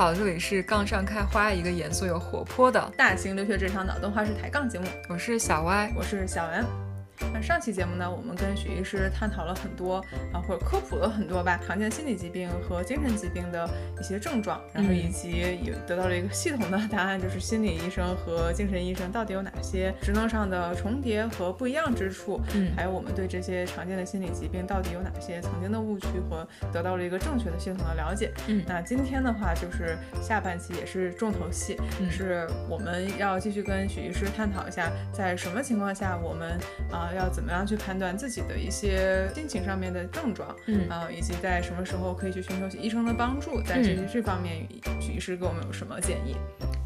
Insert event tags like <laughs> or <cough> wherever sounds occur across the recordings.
好，这里是杠上开花，一个严肃又活泼的大型留学职场脑洞花式抬杠节目。我是小歪，我是小袁。那上期节目呢，我们跟许医师探讨了很多啊，或者科普了很多吧，常见心理疾病和精神疾病的一些症状，然后以及也得到了一个系统的答案，就是心理医生和精神医生到底有哪些职能上的重叠和不一样之处，嗯，还有我们对这些常见的心理疾病到底有哪些曾经的误区和得到了一个正确的系统的了解。嗯，那今天的话就是下半期也是重头戏，是我们要继续跟许医师探讨一下，在什么情况下我们啊。要怎么样去判断自己的一些心情上面的症状，嗯啊，以及在什么时候可以去寻求医生的帮助，在这些这方面，许医师给我们有什么建议？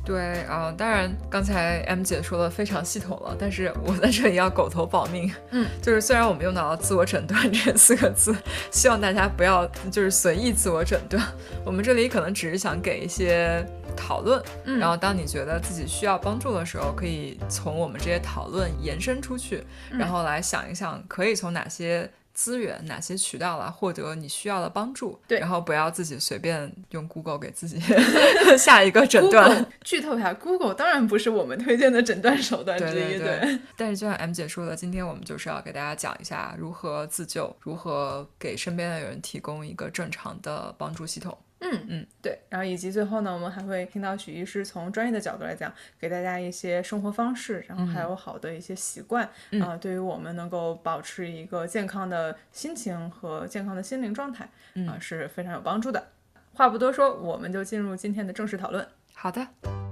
对啊，当然刚才 M 姐说的非常系统了，但是我在这里要狗头保命，嗯，<laughs> 就是虽然我们用到了自我诊断这四个字，希望大家不要就是随意自我诊断，我们这里可能只是想给一些。讨论，然后当你觉得自己需要帮助的时候，可以从我们这些讨论延伸出去，然后来想一想可以从哪些资源、哪些渠道来获得你需要的帮助。对，然后不要自己随便用 Google 给自己 <laughs> <laughs> 下一个诊断。剧透一下，Google 当然不是我们推荐的诊断手段之一。对对。但是就像 M 姐说的，今天我们就是要给大家讲一下如何自救，如何给身边的人提供一个正常的帮助系统。嗯嗯，对，然后以及最后呢，我们还会听到许医师从专业的角度来讲，给大家一些生活方式，然后还有好的一些习惯啊，对于我们能够保持一个健康的心情和健康的心灵状态啊，是非常有帮助的。话不多说，我们就进入今天的正式讨论。好的。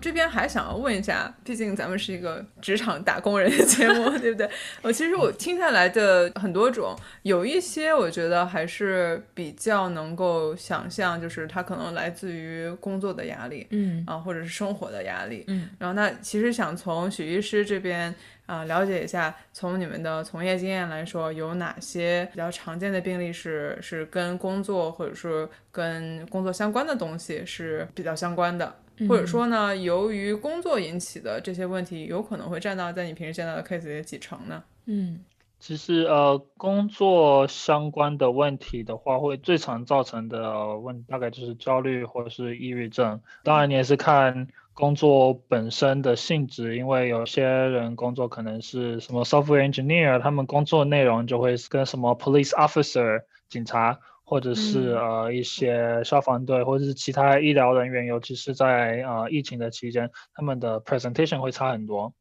这边还想要问一下，毕竟咱们是一个职场打工人的节目，<laughs> 对不对？我其实我听下来的很多种，有一些我觉得还是比较能够想象，就是它可能来自于工作的压力，嗯啊，或者是生活的压力，嗯。然后那其实想从许医师这边啊了解一下，从你们的从业经验来说，有哪些比较常见的病例是是跟工作或者说跟工作相关的东西是比较相关的。或者说呢，由于工作引起的这些问题，有可能会占到在你平时见到的 case 里的几成呢？嗯，其实呃，工作相关的问题的话，会最常造成的问大概就是焦虑或者是抑郁症。当然，你也是看工作本身的性质，因为有些人工作可能是什么 software engineer，他们工作内容就会跟什么 police officer 警察。或者是呃一些消防队，或者是其他医疗人员，尤其是在呃疫情的期间，他们的 presentation 会差很多。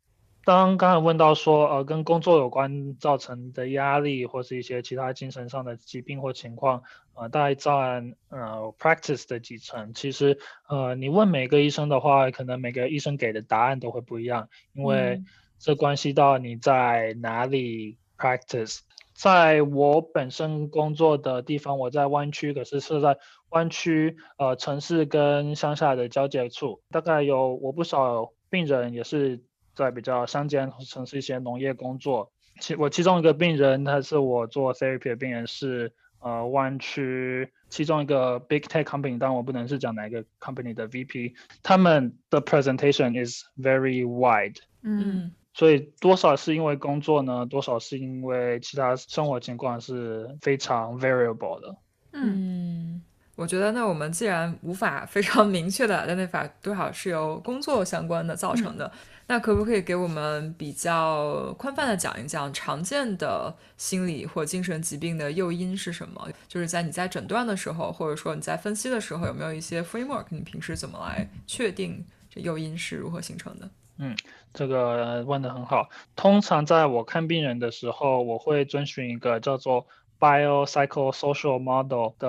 当刚才问到说呃跟工作有关造成的压力，或是一些其他精神上的疾病或情况，呃大概占呃 practice 的几成。其实呃你问每个医生的话，可能每个医生给的答案都会不一样，因为这关系到你在哪里 practice。在我本身工作的地方，我在湾区，可是是在湾区呃城市跟乡下的交界处，大概有我不少病人也是在比较乡间城市一些农业工作。其我其中一个病人，他是我做 therapy 的病人，是呃湾区其中一个 big tech company，但我不能是讲哪个 company 的 VP，他们的 presentation is very wide。嗯。所以多少是因为工作呢？多少是因为其他生活情况是非常 variable 的。嗯，我觉得那我们既然无法非常明确的 identify 多少是由工作相关的造成的，那可不可以给我们比较宽泛的讲一讲常见的心理或精神疾病的诱因是什么？就是在你在诊断的时候，或者说你在分析的时候，有没有一些 framework？你平时怎么来确定这诱因是如何形成的？嗯，这个问的很好。通常在我看病人的时候，我会遵循一个叫做 biopsychosocial model 的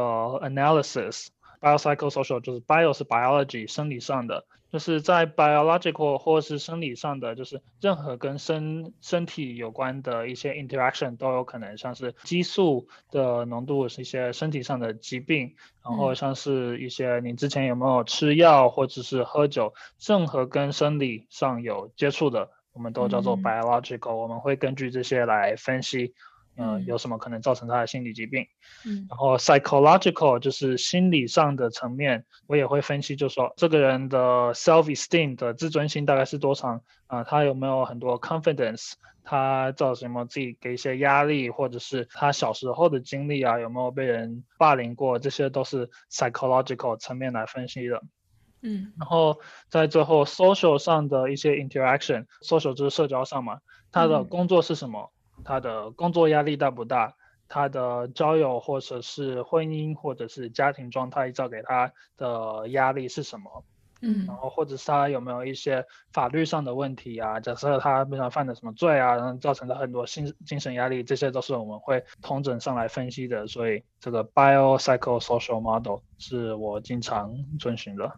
analysis。biopsychosocial 就是 bio 是 biology 生理上的。就是在 biological 或是生理上的，就是任何跟身身体有关的一些 interaction 都有可能，像是激素的浓度是一些身体上的疾病，然后像是一些你之前有没有吃药或者是喝酒，任何跟生理上有接触的，我们都叫做 biological。我们会根据这些来分析。嗯，有什么可能造成他的心理疾病。嗯，然后 psychological 就是心理上的层面，我也会分析，就说这个人的 self esteem 的自尊心大概是多长啊？他有没有很多 confidence？他造成什么自己给一些压力，或者是他小时候的经历啊，有没有被人霸凌过？这些都是 psychological 层面来分析的。嗯，然后在最后 social 上的一些 interaction，social 就是社交上嘛，他的工作是什么？他的工作压力大不大？他的交友或者是婚姻或者是家庭状态造给他的压力是什么？嗯，然后或者是他有没有一些法律上的问题啊？假设他不知道犯了什么罪啊，然后造成的很多心精神压力，这些都是我们会通整上来分析的。所以这个 bio psycho social model 是我经常遵循的。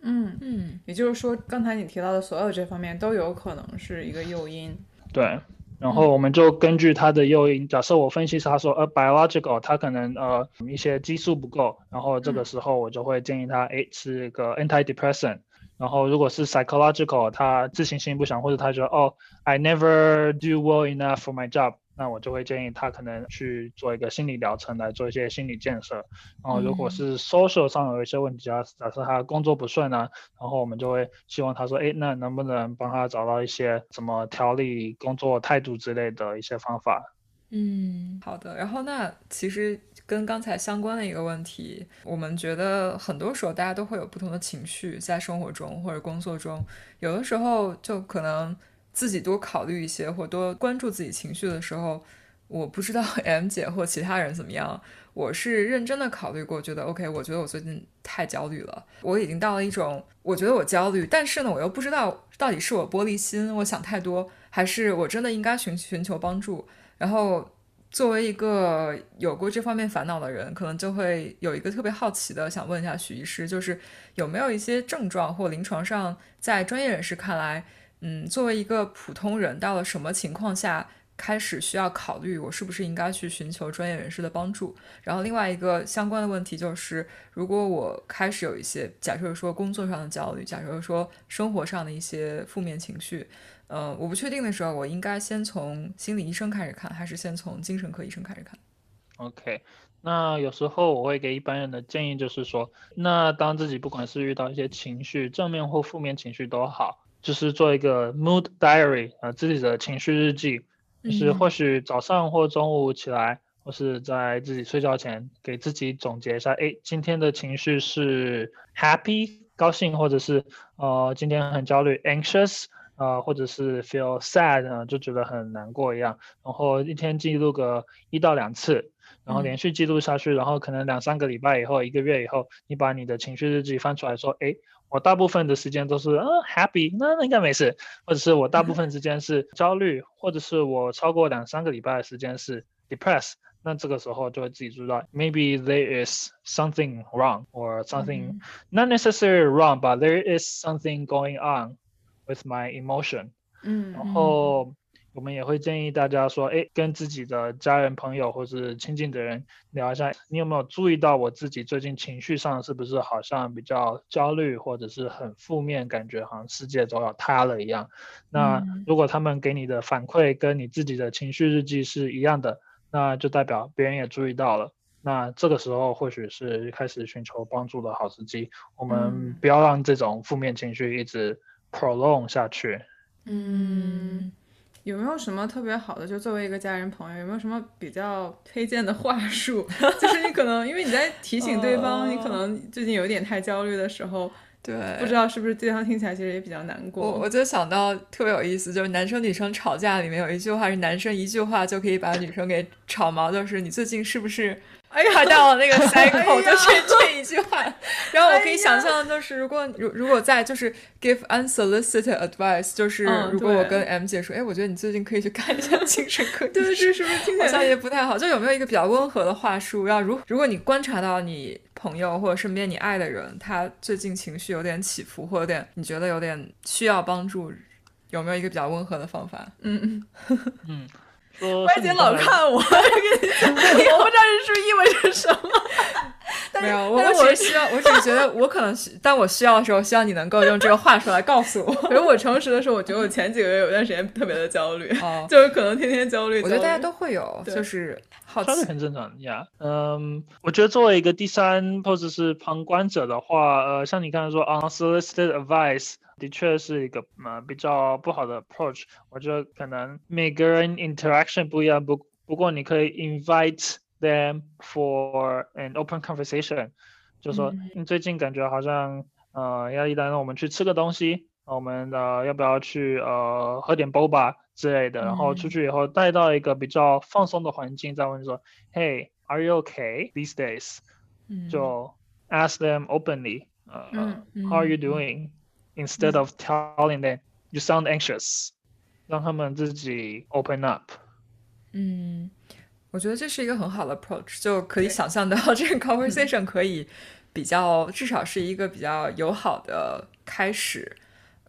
嗯嗯，也就是说，刚才你提到的所有这方面都有可能是一个诱因。对。然后我们就根据他的诱因，假设我分析他说，呃，biological，他可能呃一些激素不够，然后这个时候我就会建议他，哎，吃一个 antidepressant。然后如果是 psychological，他自信心不强，或者他觉得，哦，I never do well enough for my job。那我就会建议他可能去做一个心理疗程，来做一些心理建设。然后如果是 social 上有一些问题啊，假设他工作不顺啊，然后我们就会希望他说，哎，那能不能帮他找到一些怎么调理工作态度之类的一些方法？嗯，好的。然后那其实跟刚才相关的一个问题，我们觉得很多时候大家都会有不同的情绪在生活中或者工作中，有的时候就可能。自己多考虑一些，或多关注自己情绪的时候，我不知道 <laughs> M 姐或其他人怎么样。我是认真的考虑过，觉得 OK，我觉得我最近太焦虑了。我已经到了一种，我觉得我焦虑，但是呢，我又不知道到底是我玻璃心，我想太多，还是我真的应该寻寻求帮助。然后，作为一个有过这方面烦恼的人，可能就会有一个特别好奇的，想问一下许医师，就是有没有一些症状或临床上，在专业人士看来。嗯，作为一个普通人，到了什么情况下开始需要考虑我是不是应该去寻求专业人士的帮助？然后另外一个相关的问题就是，如果我开始有一些，假设说工作上的焦虑，假设说生活上的一些负面情绪，呃，我不确定的时候，我应该先从心理医生开始看，还是先从精神科医生开始看？OK，那有时候我会给一般人的建议就是说，那当自己不管是遇到一些情绪，正面或负面情绪都好。就是做一个 mood diary 啊，自己的情绪日记，就是或许早上或中午起来，或是在自己睡觉前，给自己总结一下，哎，今天的情绪是 happy 高兴，或者是呃今天很焦虑 anxious 啊，或者是 feel sad 啊，就觉得很难过一样，然后一天记录个一到两次，然后连续记录下去，然后可能两三个礼拜以后，一个月以后，你把你的情绪日记翻出来说，哎。我大部分的时间都是啊 happy，那那应该没事，或者是我大部分时间是焦虑，或者是我超过两三个礼拜的时间是 depressed，那这个时候就会自己知道 maybe there is something wrong or something not necessarily wrong，but there is something going on with my emotion。嗯，然后。我们也会建议大家说，哎，跟自己的家人、朋友或是亲近的人聊一下，你有没有注意到我自己最近情绪上是不是好像比较焦虑，或者是很负面，感觉好像世界都要塌了一样。那如果他们给你的反馈跟你自己的情绪日记是一样的，那就代表别人也注意到了。那这个时候或许是开始寻求帮助的好时机。我们不要让这种负面情绪一直 prolong 下去。嗯。有没有什么特别好的？就作为一个家人朋友，有没有什么比较推荐的话术？<laughs> 就是你可能因为你在提醒对方，你可能最近有点太焦虑的时候，对，不知道是不是对方听起来其实也比较难过。我我就想到特别有意思，就是男生女生吵架里面有一句话是男生一句话就可以把女生给吵毛，就是你最近是不是？哎呀，到了那个 <laughs> cycle，就是这一句话。<laughs> 然后我可以想象，就是如果如如果在就是 give unsolicited advice，就是如果我跟 M 姐说，哎，我觉得你最近可以去看一下精神科。<laughs> 对对，是不是听起来好像也不太好？就有没有一个比较温和的话术？要如如果你观察到你朋友或者身边你爱的人，他最近情绪有点起伏，或有点你觉得有点需要帮助，有没有一个比较温和的方法？嗯嗯嗯。歪姐老看我，<laughs> <laughs> 我不知道这是意味着什么。<laughs> 没有，我我只是希望，我只是觉得我可能需，当我需要的时候，希望你能够用这个话出来告诉我。可是我诚实的说，我觉得我前几个月有段时间特别的焦虑，哦，就是可能天天焦虑。我觉得大家都会有，就是好奇，很正常呀。嗯，我觉得作为一个第三或者是旁观者的话，呃，像你刚才说 unsolicited advice，的确是一个呃比较不好的 approach。我觉得可能每个人 interaction 不一样，不不过你可以 invite。them for an open conversation，就说你最近感觉好像呃压力大，那我们去吃个东西，我们呃要不要去呃喝点 boba 之类的，然后出去以后带到一个比较放松的环境，再问说，Hey，are you okay these days？就 ask them openly，呃，How are you doing？Instead of telling them you sound anxious，让他们自己 open up。嗯。我觉得这是一个很好的 approach，就可以想象到这个 conversation 可以比较，至少是一个比较友好的开始，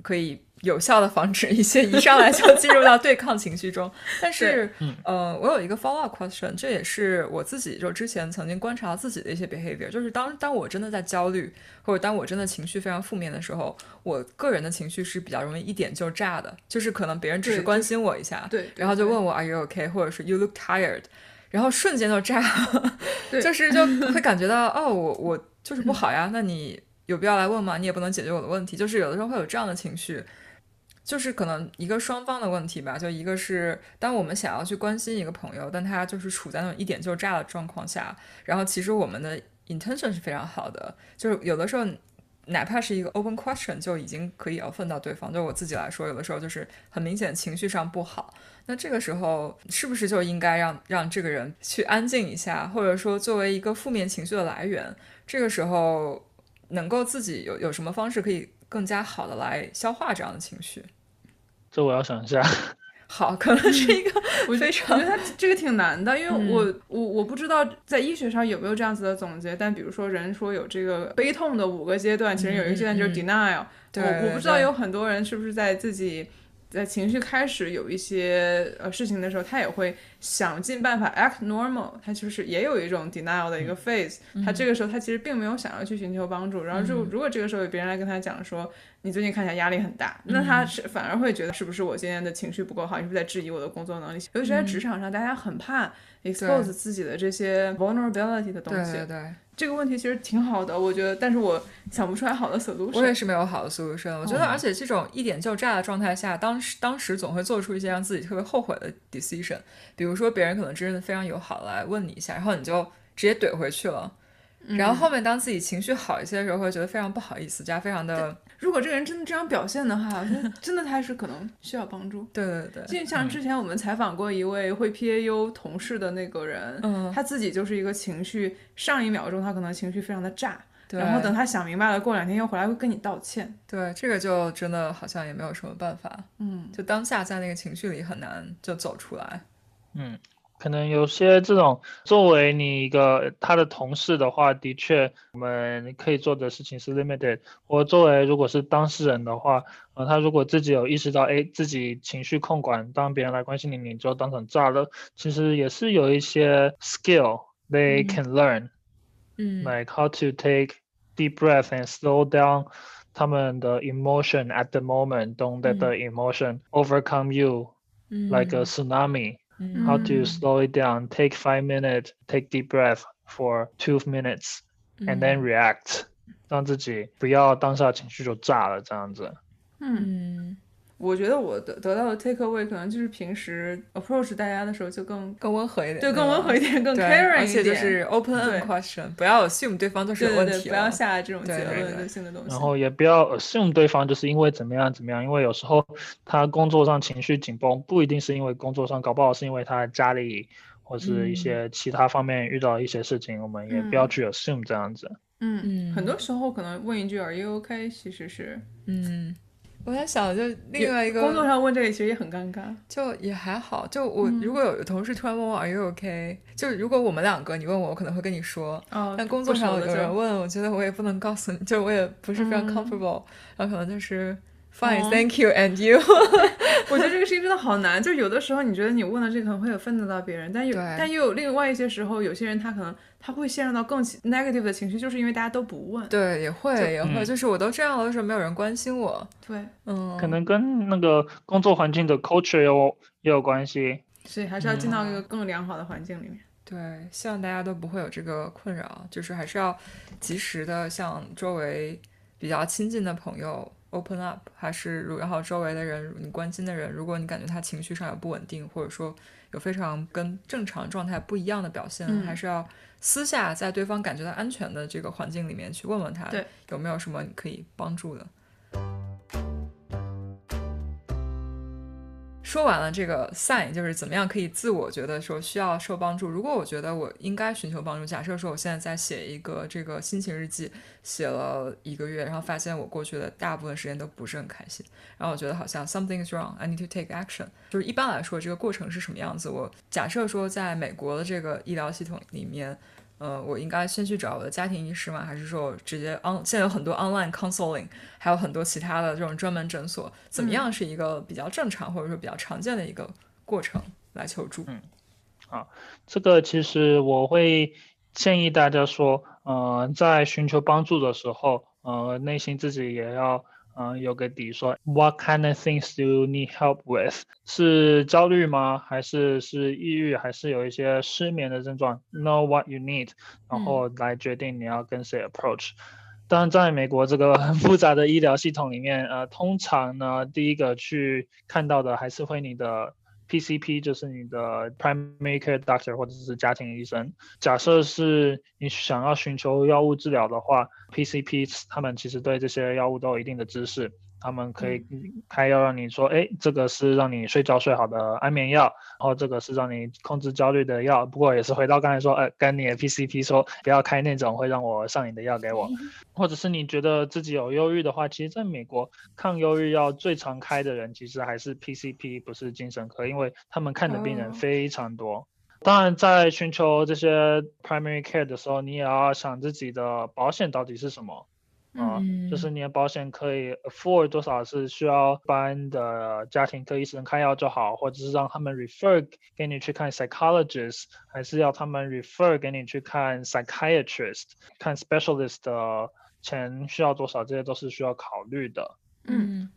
可以有效的防止一些一上来就进入到对抗情绪中。<laughs> 但是，呃，我有一个 follow up question，这也是我自己就之前曾经观察到自己的一些 behavior，就是当当我真的在焦虑，或者当我真的情绪非常负面的时候，我个人的情绪是比较容易一点就炸的，就是可能别人只是关心我一下，对，然后就问我 Are you okay，或者是 You look tired。然后瞬间就炸，<laughs> 就是就会感觉到哦，我我就是不好呀。那你有必要来问吗？你也不能解决我的问题。就是有的时候会有这样的情绪，就是可能一个双方的问题吧。就一个是当我们想要去关心一个朋友，但他就是处在那种一点就炸的状况下，然后其实我们的 intention 是非常好的，就是有的时候。哪怕是一个 open question，就已经可以要问到对方。就我自己来说，有的时候就是很明显情绪上不好，那这个时候是不是就应该让让这个人去安静一下，或者说作为一个负面情绪的来源，这个时候能够自己有有什么方式可以更加好的来消化这样的情绪？这我要想一下。好，可能是一个我非常，我觉得他这个挺难的，因为我我我不知道在医学上有没有这样子的总结，但比如说人说有这个悲痛的五个阶段，其实有一个阶段就是 denial，我我不知道有很多人是不是在自己。在情绪开始有一些呃事情的时候，他也会想尽办法 act normal，他就是也有一种 denial 的一个 phase，他这个时候他其实并没有想要去寻求帮助，然后就如果这个时候有别人来跟他讲说你最近看起来压力很大，那他是反而会觉得是不是我今天的情绪不够好，你是不是在质疑我的工作能力？尤其是在职场上，大家很怕 expose 自己的这些 vulnerability 的东西。对对对。这个问题其实挺好的，我觉得，但是我想不出来好的 solution。我也是没有好的 solution。我觉得，而且这种一点就炸的状态下，当时当时总会做出一些让自己特别后悔的 decision。比如说，别人可能真的非常友好来问你一下，然后你就直接怼回去了。然后后面当自己情绪好一些的时候，会觉得非常不好意思，加非常的。如果这个人真的这样表现的话，<laughs> 真的他是可能需要帮助。对对对，就像之前我们采访过一位会 PAU 同事的那个人，嗯，他自己就是一个情绪，上一秒钟他可能情绪非常的炸，对，然后等他想明白了，过两天又回来会跟你道歉。对，这个就真的好像也没有什么办法，嗯，就当下在那个情绪里很难就走出来，嗯。可能有些这种作为你一个他的同事的话，的确我们可以做的事情是 limited。我作为如果是当事人的话，呃，他如果自己有意识到，哎，自己情绪控管，当别人来关心你，你就当场炸了。其实也是有一些 skill they can learn，嗯，like how to take deep breath and slow down 他们的 emotion at the moment，don't let the emotion overcome you like a tsunami。How to slow it down? Take five minutes, take deep breath for two minutes, and then react. 让自己不要当下情绪就炸了，这样子。嗯， 我觉得我得得到的 take away 可能就是平时 approach 大家的时候就更更温和一点，对，更温和一点，更 caring 一点，而且就是 open question，不要 assume 对方就是有问题，不要下这种结论性的东西。然后也不要 assume 对方就是因为怎么样怎么样，因为有时候他工作上情绪紧绷，不一定是因为工作上，搞不好是因为他家里或是一些其他方面遇到一些事情，我们也不要去 assume 这样子。嗯嗯，很多时候可能问一句 Are you OK？其实是嗯。我在想，就另外一个工作上问这个其实也很尴尬，就也还好。就我如果有同事突然问我 Are you OK？就如果我们两个你问我，我可能会跟你说。哦。但工作上有人问，我觉得我也不能告诉你，就我也不是非常 comfortable。然后可能就是 Fine, thank you, and you。<laughs> <laughs> 我觉得这个事情真的好难，就有的时候你觉得你问了这个可能会有愤怒到别人，但有但又有另外一些时候，有些人他可能他会陷入到更 negative 的情绪，就是因为大家都不问。对，也会也会，就是我都这样了，为什么没有人关心我？对，嗯，可能跟那个工作环境的 culture 有也有关系，所以还是要进到一个更良好的环境里面。对，希望大家都不会有这个困扰，就是还是要及时的向周围比较亲近的朋友。Open up，还是然后周围的人，你关心的人，如果你感觉他情绪上有不稳定，或者说有非常跟正常状态不一样的表现，还是要私下在对方感觉到安全的这个环境里面去问问他，有没有什么可以帮助的。说完了这个 sign，就是怎么样可以自我觉得说需要受帮助。如果我觉得我应该寻求帮助，假设说我现在在写一个这个心情日记，写了一个月，然后发现我过去的大部分时间都不是很开心，然后我觉得好像 something is wrong，I need to take action。就是一般来说这个过程是什么样子？我假设说在美国的这个医疗系统里面。呃，我应该先去找我的家庭医师吗？还是说直接 on？现在有很多 online counseling，还有很多其他的这种专门诊所，怎么样是一个比较正常或者说比较常见的一个过程来求助？嗯，啊，这个其实我会建议大家说，呃，在寻求帮助的时候，呃，内心自己也要。嗯，有个底说，What kind of things do you need help with？是焦虑吗？还是是抑郁？还是有一些失眠的症状？Know what you need，然后来决定你要跟谁 approach。当然，在美国这个 <laughs> 很复杂的医疗系统里面，呃，通常呢，第一个去看到的还是会你的。PCP 就是你的 primary care doctor 或者是家庭医生。假设是你想要寻求药物治疗的话，PCP 他们其实对这些药物都有一定的知识。他们可以开药让你说，哎，这个是让你睡觉睡好的安眠药，然后这个是让你控制焦虑的药。不过也是回到刚才说，呃，跟你的 PCP 说，不要开那种会让我上瘾的药给我。<laughs> 或者是你觉得自己有忧郁的话，其实在美国抗忧郁药最常开的人其实还是 PCP，不是精神科，因为他们看的病人非常多。当然，在寻求这些 primary care 的时候，你也要想自己的保险到底是什么。啊，就是你的保险可以 afford 多少是需要班的家庭科医生开药就好，或者是让他们 refer 给你去看 psychologist，还是要他们 refer 给你去看 psychiatrist，看 specialist 的钱需要多少，这些都是需要考虑的。嗯，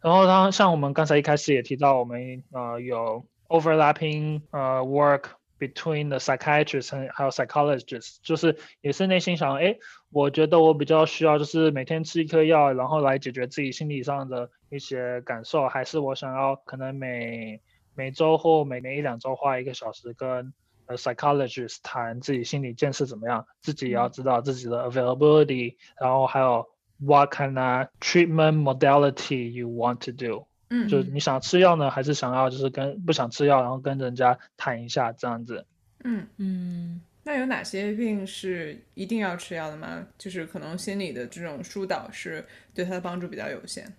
然后他像我们刚才一开始也提到，我们呃有 overlapping 呃 work。Between the psychiatrist 和还有 psychologist，就是也是内心想，哎，我觉得我比较需要就是每天吃一颗药，然后来解决自己心理上的一些感受，还是我想要可能每每周或每年一两周花一个小时跟呃 psychologist 谈自己心理建设怎么样，自己也要知道自己的 availability，然后还有 what kind of treatment modality you want to do。嗯，就是你想吃药呢，还是想要就是跟不想吃药，然后跟人家谈一下这样子。嗯嗯，那有哪些病是一定要吃药的吗？就是可能心理的这种疏导是对他的帮助比较有限。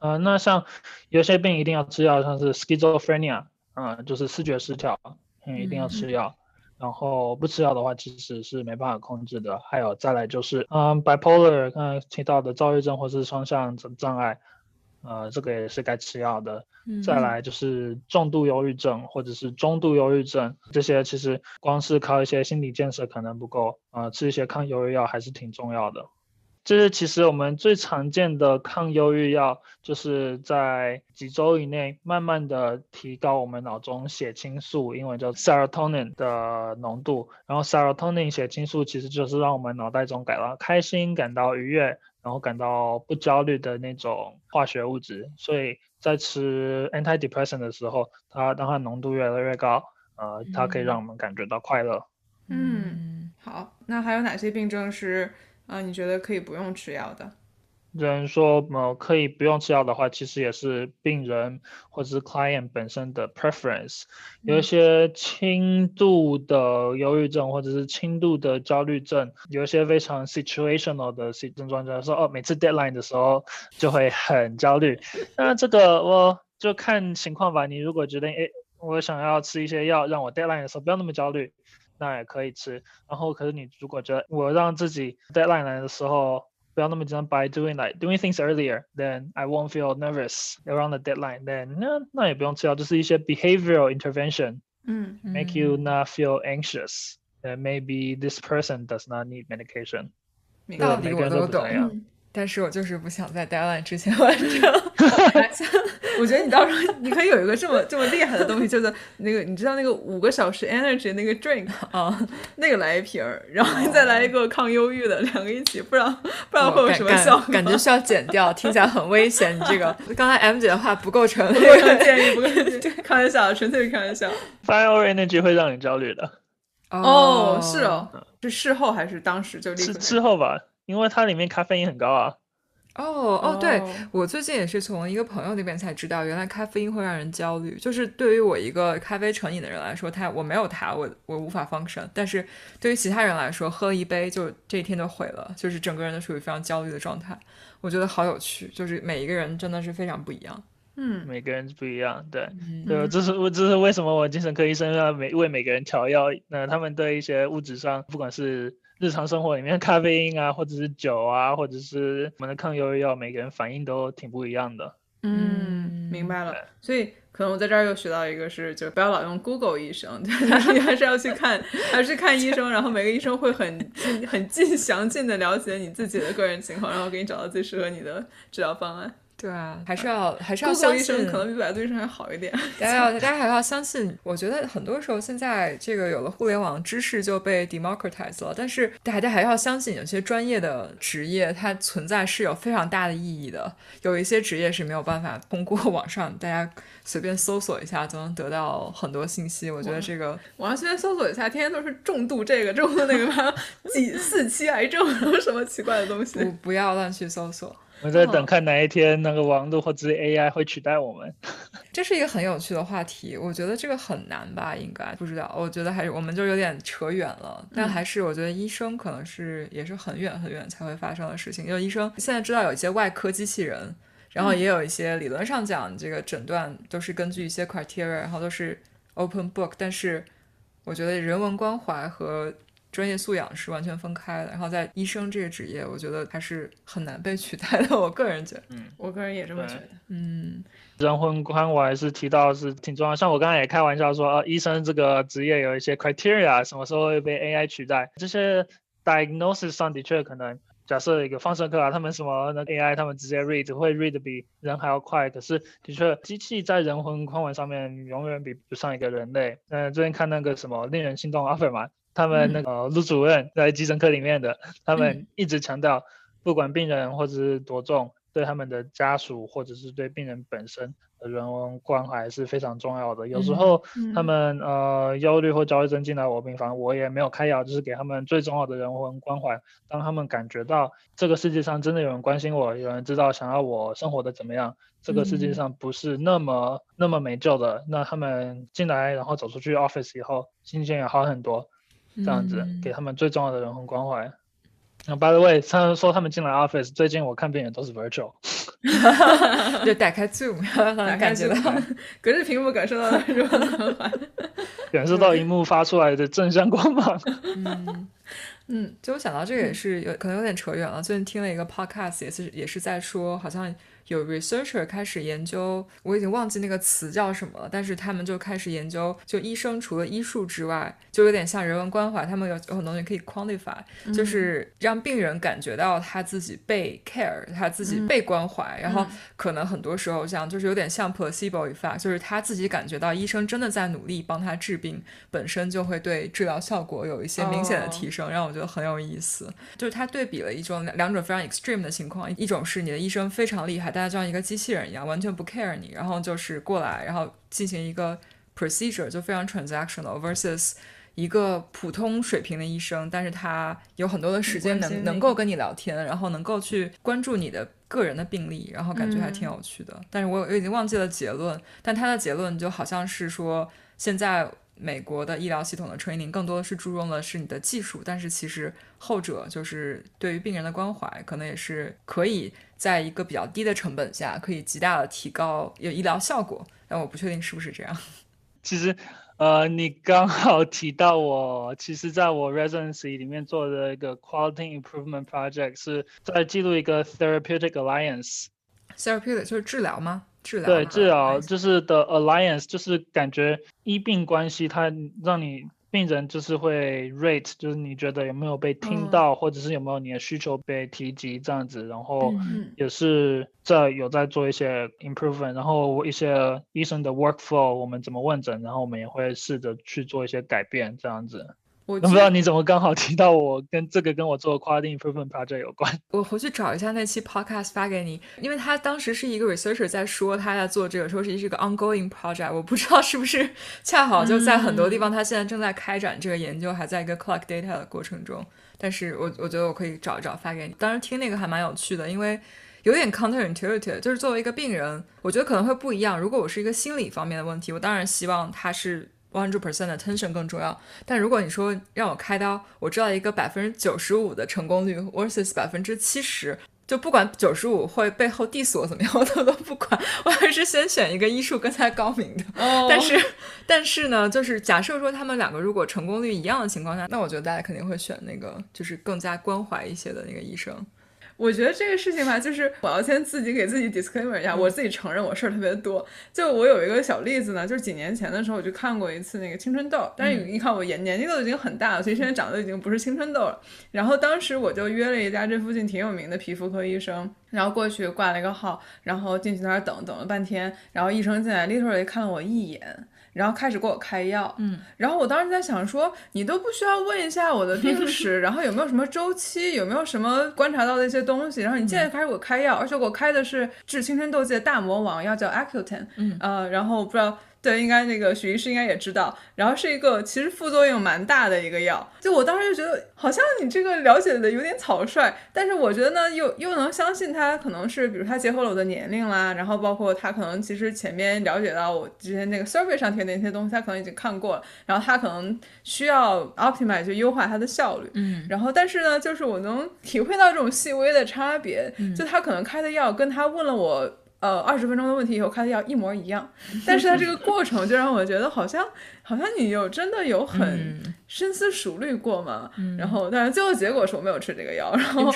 呃，那像有些病一定要吃药，像是 schizophrenia，嗯，就是视觉失调，嗯，一定要吃药。然后不吃药的话，其实是没办法控制的。还有再来就是，嗯，bipolar，刚才提到的躁郁症或是双向障障碍。呃，这个也是该吃药的。再来就是重度忧郁症或者是中度忧郁症，这些其实光是靠一些心理建设可能不够，呃，吃一些抗忧郁药还是挺重要的。这是其实我们最常见的抗忧郁药，就是在几周以内慢慢的提高我们脑中血清素，英文叫 serotonin 的浓度。然后 serotonin 血清素其实就是让我们脑袋中感到开心、感到愉悦。然后感到不焦虑的那种化学物质，所以在吃 antidepressant 的时候，它当它浓度越来越高，呃，它可以让我们感觉到快乐。嗯，好，那还有哪些病症是啊？你觉得可以不用吃药的？人说呃可以不用吃药的话，其实也是病人或者是 client 本身的 preference。有一些轻度的忧郁症或者是轻度的焦虑症，有一些非常 situational 的症状，就是说哦每次 deadline 的时候就会很焦虑。那这个我就看情况吧。你如果觉得哎我想要吃一些药，让我 deadline 的时候不要那么焦虑，那也可以吃。然后可是你如果觉得我让自己 deadline 来的时候，不要那么紧张，by doing like doing things earlier, then I won't feel nervous around the deadline. Then 那那也不用吃药，就是一些 behavioral intervention 嗯 make you not feel anxious. Then maybe this person does not need medication. 明道白理每个人我都懂不太一样。 但是我就是不想在 deadline 之前完成。<laughs> 我觉得你到时候你可以有一个这么这么厉害的东西，叫做那个你知道那个五个小时 energy 那个 drink 啊，那个来一瓶儿，然后再来一个抗忧郁的，两个一起，不知道不知道会有什么效果。感觉需要剪掉，听起来很危险。你这个 <laughs> 刚才 M 姐的话不构成不构成建议，不构成建议，开玩笑，纯粹是开玩笑。Fire energy 会让你焦虑的，哦，是，哦，是事后还是当时就立刻是开始？之后吧，因为它里面咖啡因很高啊。哦哦，对哦我最近也是从一个朋友那边才知道，原来咖啡因会让人焦虑。就是对于我一个咖啡成瘾的人来说，他我没有他，我我无法 function。但是对于其他人来说，喝了一杯就这一天就毁了，就是整个人都处于非常焦虑的状态。我觉得好有趣，就是每一个人真的是非常不一样。嗯，每个人不一样，对，嗯对，这是我这是为什么我精神科医生要每为每个人调药，那他们对一些物质上，不管是日常生活里面咖啡因啊，或者是酒啊，或者是我们的抗忧郁药，每个人反应都挺不一样的。嗯，明白了。所以可能我在这儿又学到一个是，就不要老用 Google 医生，<laughs> 就是你还是要去看，<laughs> 还是看医生，然后每个医生会很尽、<laughs> 很尽详尽的了解你自己的个人情况，然后给你找到最适合你的治疗方案。对啊，还是要还是要相信可能比百度医生还好一点。大家要，大家还要相信。我觉得很多时候现在这个有了互联网，知识就被 democratize 了，但是大家还要相信，有些专业的职业它存在是有非常大的意义的。有一些职业是没有办法通过网上大家随便搜索一下就能得到很多信息。我觉得这个网上随便搜索一下，天天都是重度这个重度那个，<laughs> 还有几四期癌症，什么奇怪的东西。不不要乱去搜索。我在等看哪一天那个网络或者是 AI 会取代我们。<laughs> 这是一个很有趣的话题，我觉得这个很难吧？应该不知道，我觉得还是我们就有点扯远了。但还是我觉得医生可能是也是很远很远才会发生的事情，因为医生现在知道有一些外科机器人，然后也有一些理论上讲这个诊断都是根据一些 criteria，然后都是 open book，但是我觉得人文关怀和专业素养是完全分开的。然后在医生这个职业，我觉得还是很难被取代的。<laughs> 我个人觉得，我个人也这么觉得。嗯，人魂观我还是提到是挺重要，像我刚才也开玩笑说，呃，医生这个职业有一些 criteria，什么时候会被 AI 取代？这些 diagnosis 上的确可能，假设一个放射科啊，他们什么那 AI 他们直接 read 会 read 比人还要快，可是的确机器在人文关怀上面永远比不上一个人类。嗯、最近看那个什么令人心动 offer 嘛，他们那个陆主任在急诊科里面的，他们一直强调，不管病人或者是多重。对他们的家属或者是对病人本身的人文关怀是非常重要的。有时候他们呃忧虑或焦虑症进来我病房，我也没有开药，就是给他们最重要的人文关怀。当他们感觉到这个世界上真的有人关心我，有人知道想要我生活的怎么样，这个世界上不是那么那么没救的，那他们进来然后走出去 office 以后，心情也好很多。这样子给他们最重要的人文关怀。那 by the way，他们说他们进来 office，最近我看病人都是 virtual，<laughs> <laughs> 就打开 Zoom，感觉到。隔着屏幕感受到了人文关怀。<laughs> 感受到荧幕发出来的正向光芒。嗯，嗯，就我想到这个也是有可能有点扯远了。最近听了一个 podcast，也是也是在说，好像有 researcher 开始研究，我已经忘记那个词叫什么了，但是他们就开始研究，就医生除了医术之外，就有点像人文关怀，他们有有很多东西可以 quantify，、就是让病人感觉到他自己被 care，他自己被关怀，然后可能很多时候像就是有点像 placebo effect，就是他自己感觉到医生真的在努力帮他治病，本身就会对治疗效果有一些明显的提升，让我觉得很有意思。就是他对比了一种两两种非常 extreme 的情况，一种是你的医生非常厉害，大家就像一个机器人一样，完全不 care 你，然后就是过来，然后进行一个 procedure 就非常 transactional versus。一个普通水平的医生，但是他有很多的时间能能够跟你聊天，然后能够去关注你的个人的病例，然后感觉还挺有趣的。但是我我已经忘记了结论，但他的结论就好像是说，现在美国的医疗系统的 training 更多的是注重的是你的技术，但是其实后者就是对于病人的关怀，可能也是可以在一个比较低的成本下，可以极大的提高有医疗效果。但我不确定是不是这样。<laughs> 其实，呃，你刚好提到我，其实在我 residency 里面做的一个 quality improvement project 是在记录一个 therapeutic alliance。therapeutic 就是治疗吗？治疗对，治疗就是的 alliance，就是感觉医病关系，它让你。病人就是会 rate，就是你觉得有没有被听到，或者是有没有你的需求被提及这样子，然后也是在有在做一些 improvement，然后一些医生的 workflow，我们怎么问诊，然后我们也会试着去做一些改变这样子。我不知道你怎么刚好提到我跟这个跟我做 quality improvement project 有关。我回去找一下那期 podcast 发给你，因为他当时是一个 researcher 在说他在做这个，说是一个 ongoing project。我不知道是不是恰好就在很多地方，他现在正在开展这个研究，还在一个 collect data 的过程中。但是我我觉得我可以找一找发给你。当时听那个还蛮有趣的，因为有点 counterintuitive，就是作为一个病人，我觉得可能会不一样。如果我是一个心理方面的问题，我当然希望他是。One hundred percent 的 attention 更重要，但如果你说让我开刀，我知道一个百分之九十五的成功率 versus 百分之七十，就不管九十五会背后 diss 我怎么样，我都都不管，我还是先选一个医术更加高明的。但是，但是呢，就是假设说他们两个如果成功率一样的情况下，那我觉得大家肯定会选那个就是更加关怀一些的那个医生。我觉得这个事情吧，就是我要先自己给自己 disclaimer 一下，我自己承认我事儿特别多。就我有一个小例子呢，就是几年前的时候，我就看过一次那个青春痘，但是你看我年年纪都已经很大了，所以现在长得已经不是青春痘了。然后当时我就约了一家这附近挺有名的皮肤科医生，然后过去挂了一个号，然后进去那儿等等了半天，然后医生进来，literally 看了我一眼。然后开始给我开药，嗯，然后我当时在想说，你都不需要问一下我的病史，<laughs> 然后有没有什么周期，有没有什么观察到的一些东西，然后你现在开始给我开药，而且我开的是治青春痘剂的大魔王药，叫 Accutane，嗯，呃，然后不知道。对，应该那个许医师应该也知道，然后是一个其实副作用蛮大的一个药，就我当时就觉得好像你这个了解的有点草率，但是我觉得呢又又能相信他可能是比如他结合了我的年龄啦，然后包括他可能其实前面了解到我之前那个 survey 上贴的那些东西，他可能已经看过了，然后他可能需要 optimize 就优化它的效率，嗯，然后但是呢，就是我能体会到这种细微的差别，就他可能开的药跟他问了我。呃，二十分钟的问题以后开的药一模一样，但是它这个过程就让我觉得好像好像你有真的有很深思熟虑过嘛。然后，但是最后结果是我没有吃这个药。然后，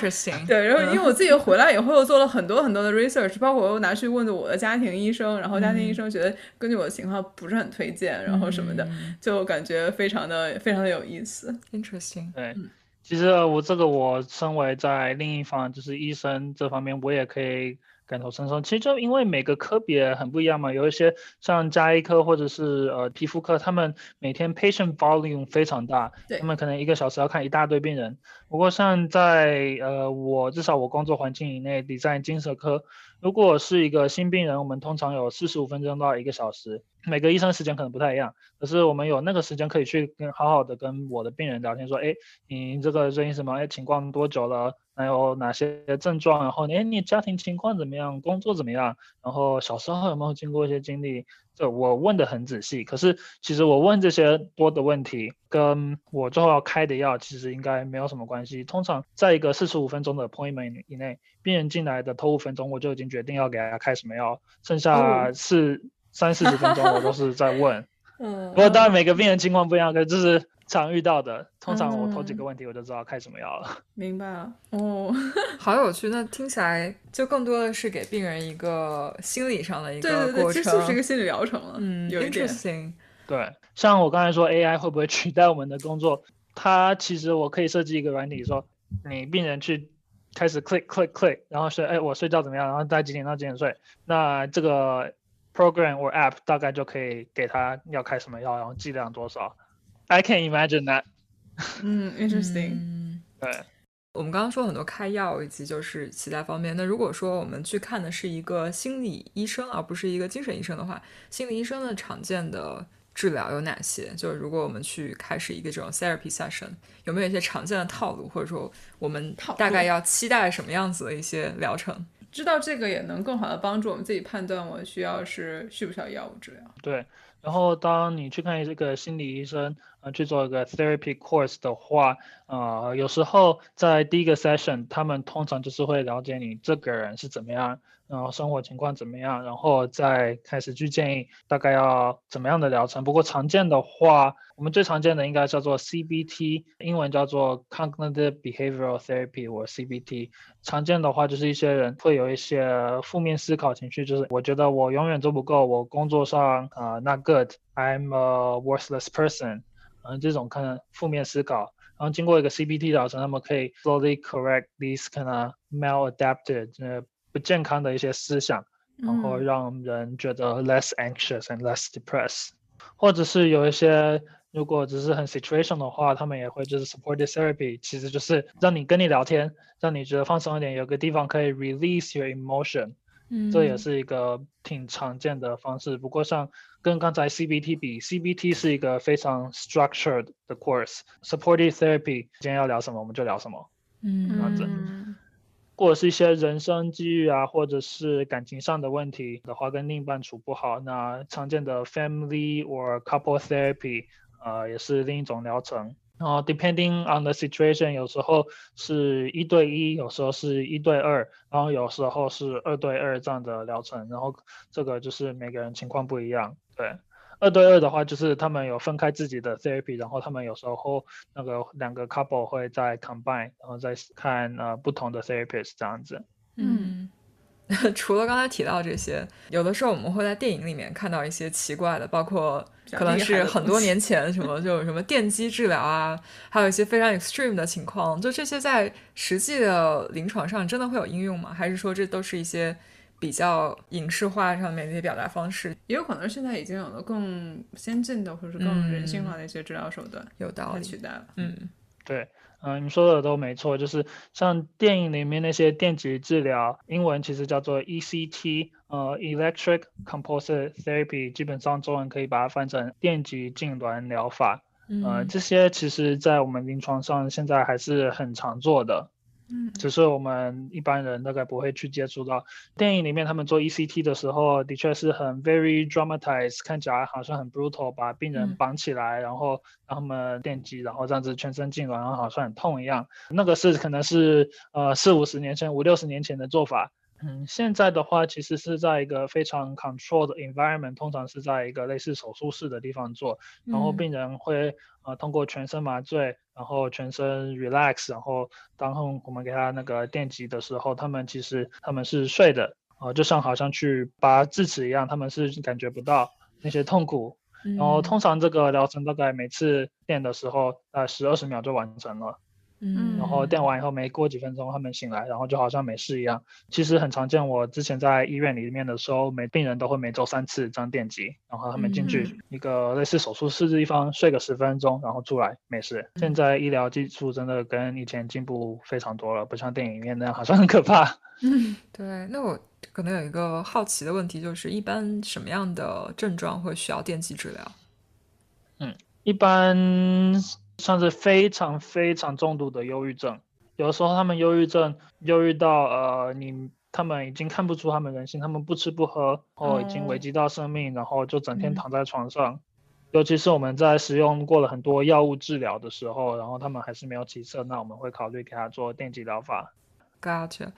对，然后因为我自己回来以后又做了很多很多的 research，包括我又拿去问的我的家庭医生，然后家庭医生觉得根据我的情况不是很推荐，然后什么的，就感觉非常的非常的有意思。Interesting。对，其实我这个我身为在另一方就是医生这方面，我也可以。感同身受，其实就因为每个科别很不一样嘛，有一些像加医科或者是呃皮肤科，他们每天 patient volume 非常大，他们可能一个小时要看一大堆病人。不过像在呃我至少我工作环境以内，design 精神科，如果是一个新病人，我们通常有四十五分钟到一个小时，每个医生时间可能不太一样，可是我们有那个时间可以去跟好好的跟我的病人聊天，说，哎，你这个最近什么？哎，情况多久了？还有哪些症状？然后，哎，你家庭情况怎么样？工作怎么样？然后小时候有没有经过一些经历？这我问的很仔细。可是其实我问这些多的问题，跟我最后要开的药其实应该没有什么关系。通常在一个四十五分钟的 appointment 以内，病人进来的头五分钟，我就已经决定要给他开什么药，剩下是三四十分钟我都是在问。<laughs> 嗯。不过当然每个病人情况不一样，可就是。常遇到的，通常我头几个问题我就知道开什么药了。<laughs> 明白了，哦，<laughs> 好有趣。那听起来就更多的是给病人一个心理上的一个过程，其实就是一个心理疗程了。嗯，interesting。对，像我刚才说 AI 会不会取代我们的工作？它其实我可以设计一个软体，说你病人去开始 click click click，然后睡，哎，我睡觉怎么样？然后在几点到几点睡？那这个 program or app 大概就可以给他要开什么药，然后剂量多少。I can imagine that。嗯，interesting。对，我们刚刚说很多开药以及就是其他方面。那如果说我们去看的是一个心理医生，而不是一个精神医生的话，心理医生的常见的治疗有哪些？就是如果我们去开始一个这种 therapy session，有没有一些常见的套路，或者说我们大概要期待什么样子的一些疗程？知道这个也能更好的帮助我们自己判断我需要是需不需要药物治疗。对。然后当你去看这个心理医生，呃，去做一个 therapy course 的话，呃，有时候在第一个 session，他们通常就是会了解你这个人是怎么样。然后生活情况怎么样，然后再开始去建议大概要怎么样的疗程。不过常见的话，我们最常见的应该叫做 CBT，英文叫做 Cognitive Behavioral Therapy 或 CBT。常见的话就是一些人会有一些负面思考情绪，就是我觉得我永远做不够，我工作上啊 not good，I'm a worthless person，嗯，这种可能负面思考。然后经过一个 CBT 疗程，他们可以 slowly correct these kind of maladapted 呃。不健康的一些思想，然后让人觉得 less anxious and less depressed，或者是有一些如果只是很 situation 的话，他们也会就是 supportive therapy，其实就是让你跟你聊天，让你觉得放松一点，有个地方可以 release your emotion，嗯，这也是一个挺常见的方式。不过像跟刚才 CBT 比，CBT 是一个非常 structured 的 course，supportive therapy 今天要聊什么我们就聊什么，嗯，这样子。或者是一些人生机遇啊，或者是感情上的问题的话，跟另一半处不好，那常见的 family or couple therapy，呃，也是另一种疗程。然后 depending on the situation，有时候是一对一，有时候是一对二，然后有时候是二对二这样的疗程。然后这个就是每个人情况不一样，对。二对二的话，就是他们有分开自己的 therapy，然后他们有时候那个两个 couple 会再 combine，然后再看呃不同的 therapist 这样子。嗯，<laughs> 除了刚才提到这些，有的时候我们会在电影里面看到一些奇怪的，包括可能是很多年前什么，就有什么电击治疗啊，还有一些非常 extreme 的情况，就这些在实际的临床上真的会有应用吗？还是说这都是一些？比较影视化上面的一些表达方式，也有可能现在已经有了更先进的或者是更人性化的一些治疗手段，有道理取代了。嗯，对，嗯，你说的都没错，就是像电影里面那些电极治疗，英文其实叫做 ECT，呃，Electric Compulsive Therapy，基本上中文可以把它翻成电极痉挛疗法。呃，这些其实在我们临床上现在还是很常做的。嗯，只是我们一般人大概不会去接触到。电影里面他们做 ECT 的时候，的确是很 very dramatized，看起来好像很 brutal，把病人绑起来，然后让他们电击，然后这样子全身痉挛，然后好像很痛一样。那个是可能是呃四五十年前、五六十年前的做法。嗯，现在的话其实是在一个非常 controlled environment，通常是在一个类似手术室的地方做，然后病人会呃通过全身麻醉，然后全身 relax，然后当我们给他那个电击的时候，他们其实他们是睡的，呃，就像好像去拔智齿一样，他们是感觉不到那些痛苦，然后通常这个疗程大概每次电的时候，呃，十二十秒就完成了。嗯，然后电完以后没过几分钟，他们醒来，然后就好像没事一样。其实很常见，我之前在医院里面的时候，每病人都会每周三次装电击，然后他们进去一个类似手术室的地方睡个十分钟，然后出来没事。现在医疗技术真的跟以前进步非常多了，不像电影里面那样好像很可怕。嗯，对。那我可能有一个好奇的问题，就是一般什么样的症状会需要电击治疗？嗯，一般。像是非常非常重度的忧郁症，有的时候他们忧郁症忧郁到呃，你他们已经看不出他们人性，他们不吃不喝，哦，已经危及到生命，然后就整天躺在床上。尤其是我们在使用过了很多药物治疗的时候，然后他们还是没有起色，那我们会考虑给他做电击疗法。Gotcha。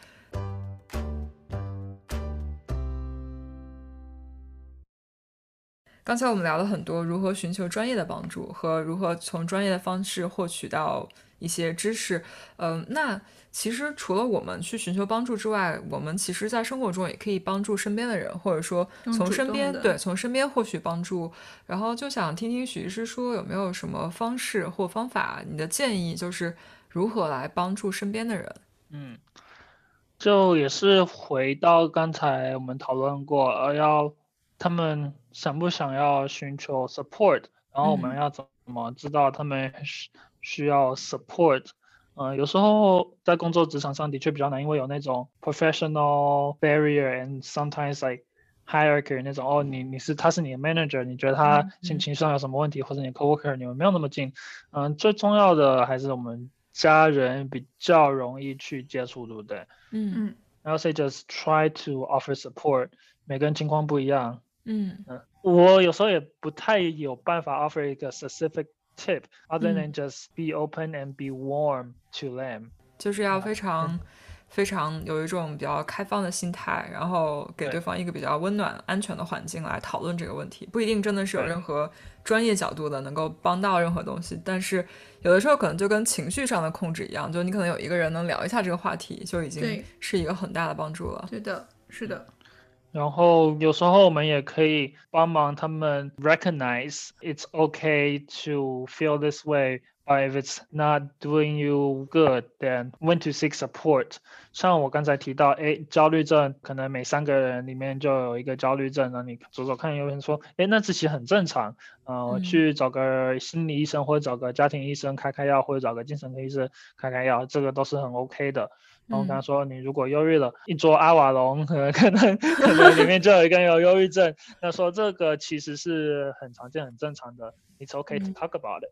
刚才我们聊了很多如何寻求专业的帮助和如何从专业的方式获取到一些知识。嗯，那其实除了我们去寻求帮助之外，我们其实在生活中也可以帮助身边的人，或者说从身边对从身边获取帮助。然后就想听听许医师说有没有什么方式或方法，你的建议就是如何来帮助身边的人。嗯，就也是回到刚才我们讨论过，呃，要。他们想不想要寻求 support？然后我们要怎么知道他们需需要 support？嗯，有时候在工作职场上的确比较难，因为有那种 professional barrier and sometimes like hierarchy 那种哦，你你是他是你的 manager，你觉得他心情上有什么问题，或者你 coworker 你们没有那么近。嗯，最重要的还是我们家人比较容易去接触，对不对？嗯嗯。然后 say just try to offer support，每个人情况不一样。嗯嗯，我有时候也不太有办法 offer 一个 specific tip other than just be open and be warm to them，就是要非常。非常有一种比较开放的心态，然后给对方一个比较温暖、安全的环境来讨论这个问题，不一定真的是有任何专业角度的能够帮到任何东西，但是有的时候可能就跟情绪上的控制一样，就你可能有一个人能聊一下这个话题，就已经是一个很大的帮助了。对的，是的。然后有时候我们也可以帮忙他们 recognize it's okay to feel this way。 If it's not doing you good, then when to seek support？像我刚才提到，哎，焦虑症可能每三个人里面就有一个焦虑症，那你走走看有人说，哎，那这其实很正常，呃，去找个心理医生或者找个家庭医生开开药，或者找个精神科医生开开药，这个都是很 OK 的。然后跟他说，你如果忧郁了，一桌阿瓦隆可能可能可能里面就有一个人有忧郁症，那说这个其实是很常见、很正常的，It's okay to <laughs> talk about it。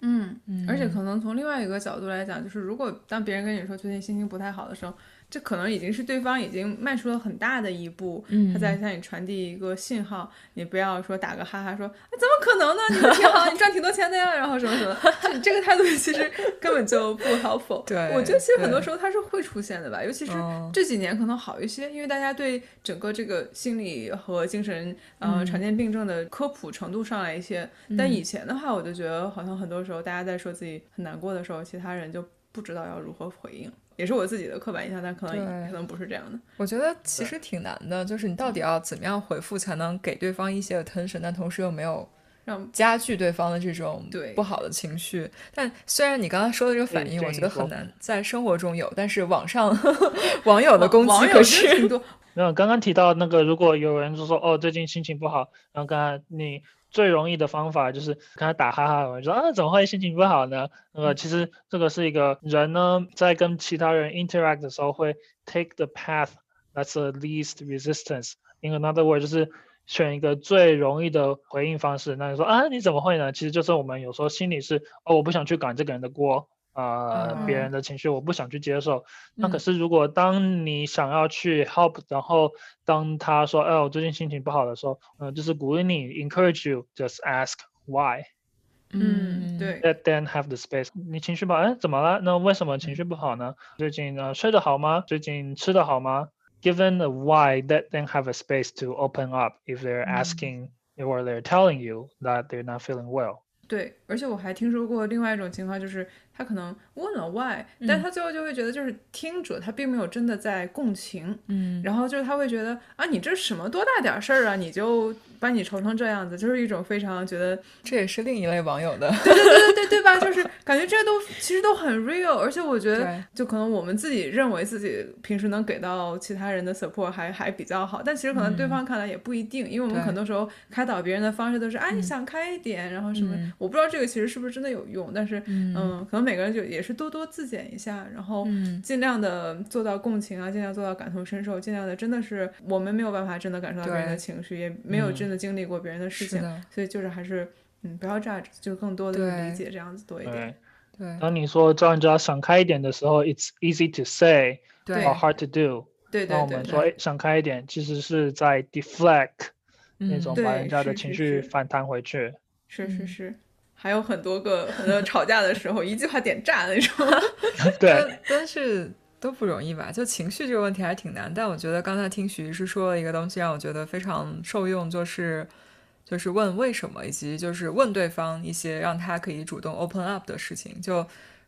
嗯，而且可能从另外一个角度来讲，就是如果当别人跟你说最近心情不太好的时候。这可能已经是对方已经迈出了很大的一步，他在向你传递一个信号。你不要说打个哈哈说，怎么可能呢？你挺好，你赚挺多钱的呀，然后什么什么，这个态度其实根本就不 helpful。<laughs> 对，我觉得其实很多时候它是会出现的吧，尤其是这几年可能好一些，因为大家对整个这个心理和精神呃常见病症的科普程度上来一些。但以前的话，我就觉得好像很多时候大家在说自己很难过的时候，其他人就不知道要如何回应。也是我自己的刻板印象，但可能可能不是这样的。我觉得其实挺难的，就是你到底要怎么样回复才能给对方一些 attention，但同时又没有让加剧对方的这种对不好的情绪。但虽然你刚刚说的这个反应，我觉得很难在生活中有，但是网上 <laughs> 网友的攻击可是挺多。<laughs> 没有，刚刚提到那个，如果有人就说哦，最近心情不好，然后刚刚你。最容易的方法就是跟他打哈哈，我说啊，怎么会心情不好呢？那么，其实这个是一个人呢，在跟其他人 interact 的时候会 take the path that's the least resistance。In another word，就是选一个最容易的回应方式。那你说啊，你怎么会呢？其实就是我们有时候心里是哦，我不想去赶这个人的锅。呃，别人的情绪我不想去接受。那可是如果当你想要去 help，然后当他说，哎，我最近心情不好的时候，嗯，就是鼓励你，encourage you，just ask why。嗯，对。Let them have the space。你情绪不好，哎，怎么了？那为什么情绪不好呢？最近呢睡得好吗？最近吃得好吗？Given a why，let them have a space to open up if they're asking or they're telling you that they're not feeling well。 对，而且我还听说过另外一种情况，就是他可能问了 why，但他最后就会觉得，就是听者他并没有真的在共情，嗯，然后就是他会觉得啊，你这什么多大点事儿啊，你就。把你愁成这样子，就是一种非常觉得这也是另一类网友的，对对对对对对吧？<laughs> 就是感觉这都其实都很 real，而且我觉得就可能我们自己认为自己平时能给到其他人的 support 还还比较好，但其实可能对方看来也不一定，因为我们很多时候开导别人的方式都是啊你想开一点，然后什么，我不知道这个其实是不是真的有用，但是嗯，可能每个人就也是多多自检一下，然后尽量的做到共情啊，尽量做到感同身受，尽量的真的是我们没有办法真的感受到别人的情绪，也没有真。的经历过别人的事情，所以就是还是嗯，不要 judge，就更多的理解这样子多一点。对，当你说叫人家想开一点的时候，it's easy to say，对，or hard to do。对对对。那我们说哎，想开一点，其实是在 deflect 那种把人家的情绪反弹回去。是是是，还有很多个很多吵架的时候，一句话点炸那种。<laughs> 对，但是。都不容易吧？就情绪这个问题还挺难。但我觉得刚才听许医师说了一个东西，让我觉得非常受用，就是就是问为什么，以及就是问对方一些让他可以主动 open up 的事情。就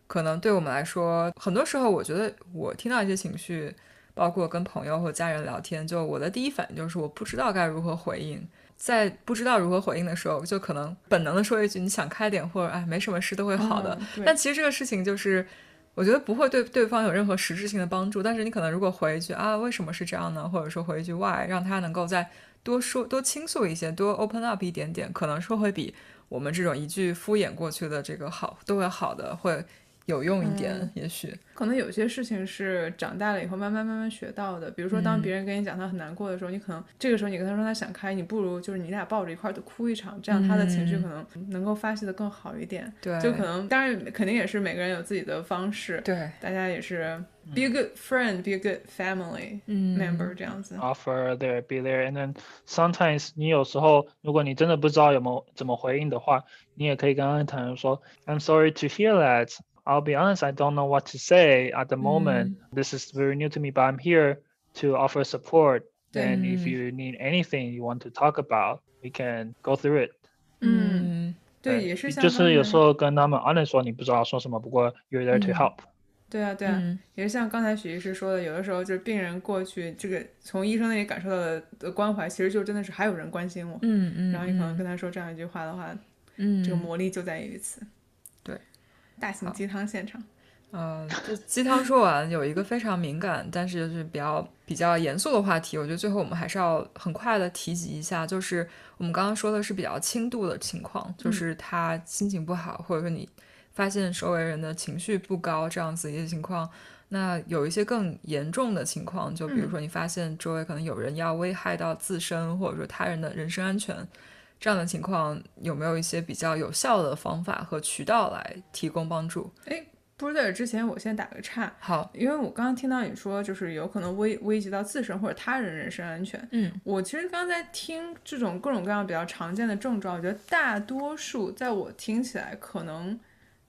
可能对我们来说，很多时候我觉得我听到一些情绪，包括跟朋友或家人聊天，就我的第一反应就是我不知道该如何回应。在不知道如何回应的时候，就可能本能的说一句“你想开点”或者“哎，没什么事都会好的”。但其实这个事情就是。我觉得不会对对方有任何实质性的帮助，但是你可能如果回一句啊，为什么是这样呢？或者说回一句 why，让他能够再多说多倾诉一些，多 open up 一点点，可能说会比我们这种一句敷衍过去的这个好都会好的，会有用一点，也许可能有些事情是长大了以后慢慢慢慢学到的。比如说，当别人跟你讲他很难过的时候，你可能这个时候你跟他说他想开，你不如就是你俩抱着一块儿都哭一场，这样他的情绪可能能够发泄的更好一点。对，就可能当然肯定也是每个人有自己的方式。对，大家也是 be a good friend, be a good family member 这样子。Offer there, be there, and then sometimes 你有时候如果你真的不知道有没有怎么回应的话，你也可以跟他谈说，I'm sorry to hear that. I'll be honest, I don't know what to say at the moment. Mm. This is very new to me, but I'm here to offer support. And if you need anything you want to talk about, we can go through it. 嗯，对，也是就是有时候跟他们 honest 说你不知道说什么，不过 you're there to help。对啊，对啊，也是像刚才许医师说的，有的时候就是病人过去，这个从医生那里感受到的的关怀，其实就真的是还有人关心我。嗯嗯。然后你可能跟他说这样一句话的话，嗯，这个魔力就在于此。 大型鸡汤现场，嗯，就鸡汤说完，有一个非常敏感，但是就是比较比较严肃的话题，我觉得最后我们还是要很快的提及一下，就是我们刚刚说的是比较轻度的情况，就是他心情不好，或者说你发现周围人的情绪不高这样子一些情况，那有一些更严重的情况，就比如说你发现周围可能有人要危害到自身或者说他人的人身安全。这样的情况有没有一些比较有效的方法和渠道来提供帮助？哎，不是在之前，我先打个岔。好，因为我刚刚听到你说，就是有可能危危及到自身或者他人人身安全。嗯，我其实刚才听这种各种各样比较常见的症状，我觉得大多数在我听起来可能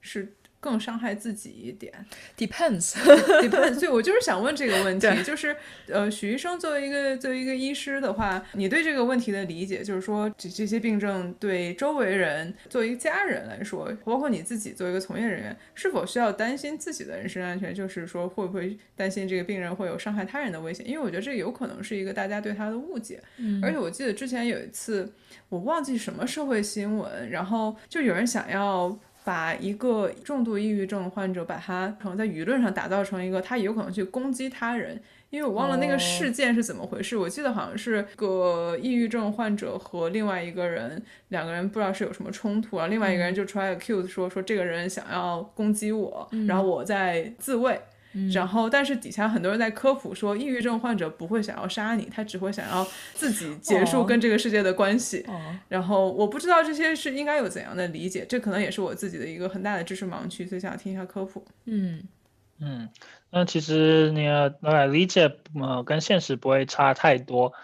是。更伤害自己一点，depends，depends。所以，<laughs> 我就是想问这个问题，就是，呃，许医生作为一个作为一个医师的话，你对这个问题的理解，就是说，这这些病症对周围人作为一个家人来说，包括你自己作为一个从业人员，是否需要担心自己的人身安全？就是说，会不会担心这个病人会有伤害他人的危险？因为我觉得这有可能是一个大家对他的误解。嗯，而且我记得之前有一次，我忘记什么社会新闻，然后就有人想要。把一个重度抑郁症患者，把他可能在舆论上打造成一个他有可能去攻击他人，因为我忘了那个事件是怎么回事。我记得好像是个抑郁症患者和另外一个人，两个人不知道是有什么冲突啊，另外一个人就出来 accuse 说说这个人想要攻击我，然后我在自卫。然后，但是底下很多人在科普说，抑郁症患者不会想要杀你，他只会想要自己结束跟这个世界的关系。然后我不知道这些是应该有怎样的理解，这可能也是我自己的一个很大的知识盲区，所以想听一下科普。嗯嗯，那其实你呃理解呃跟现实不会差太多。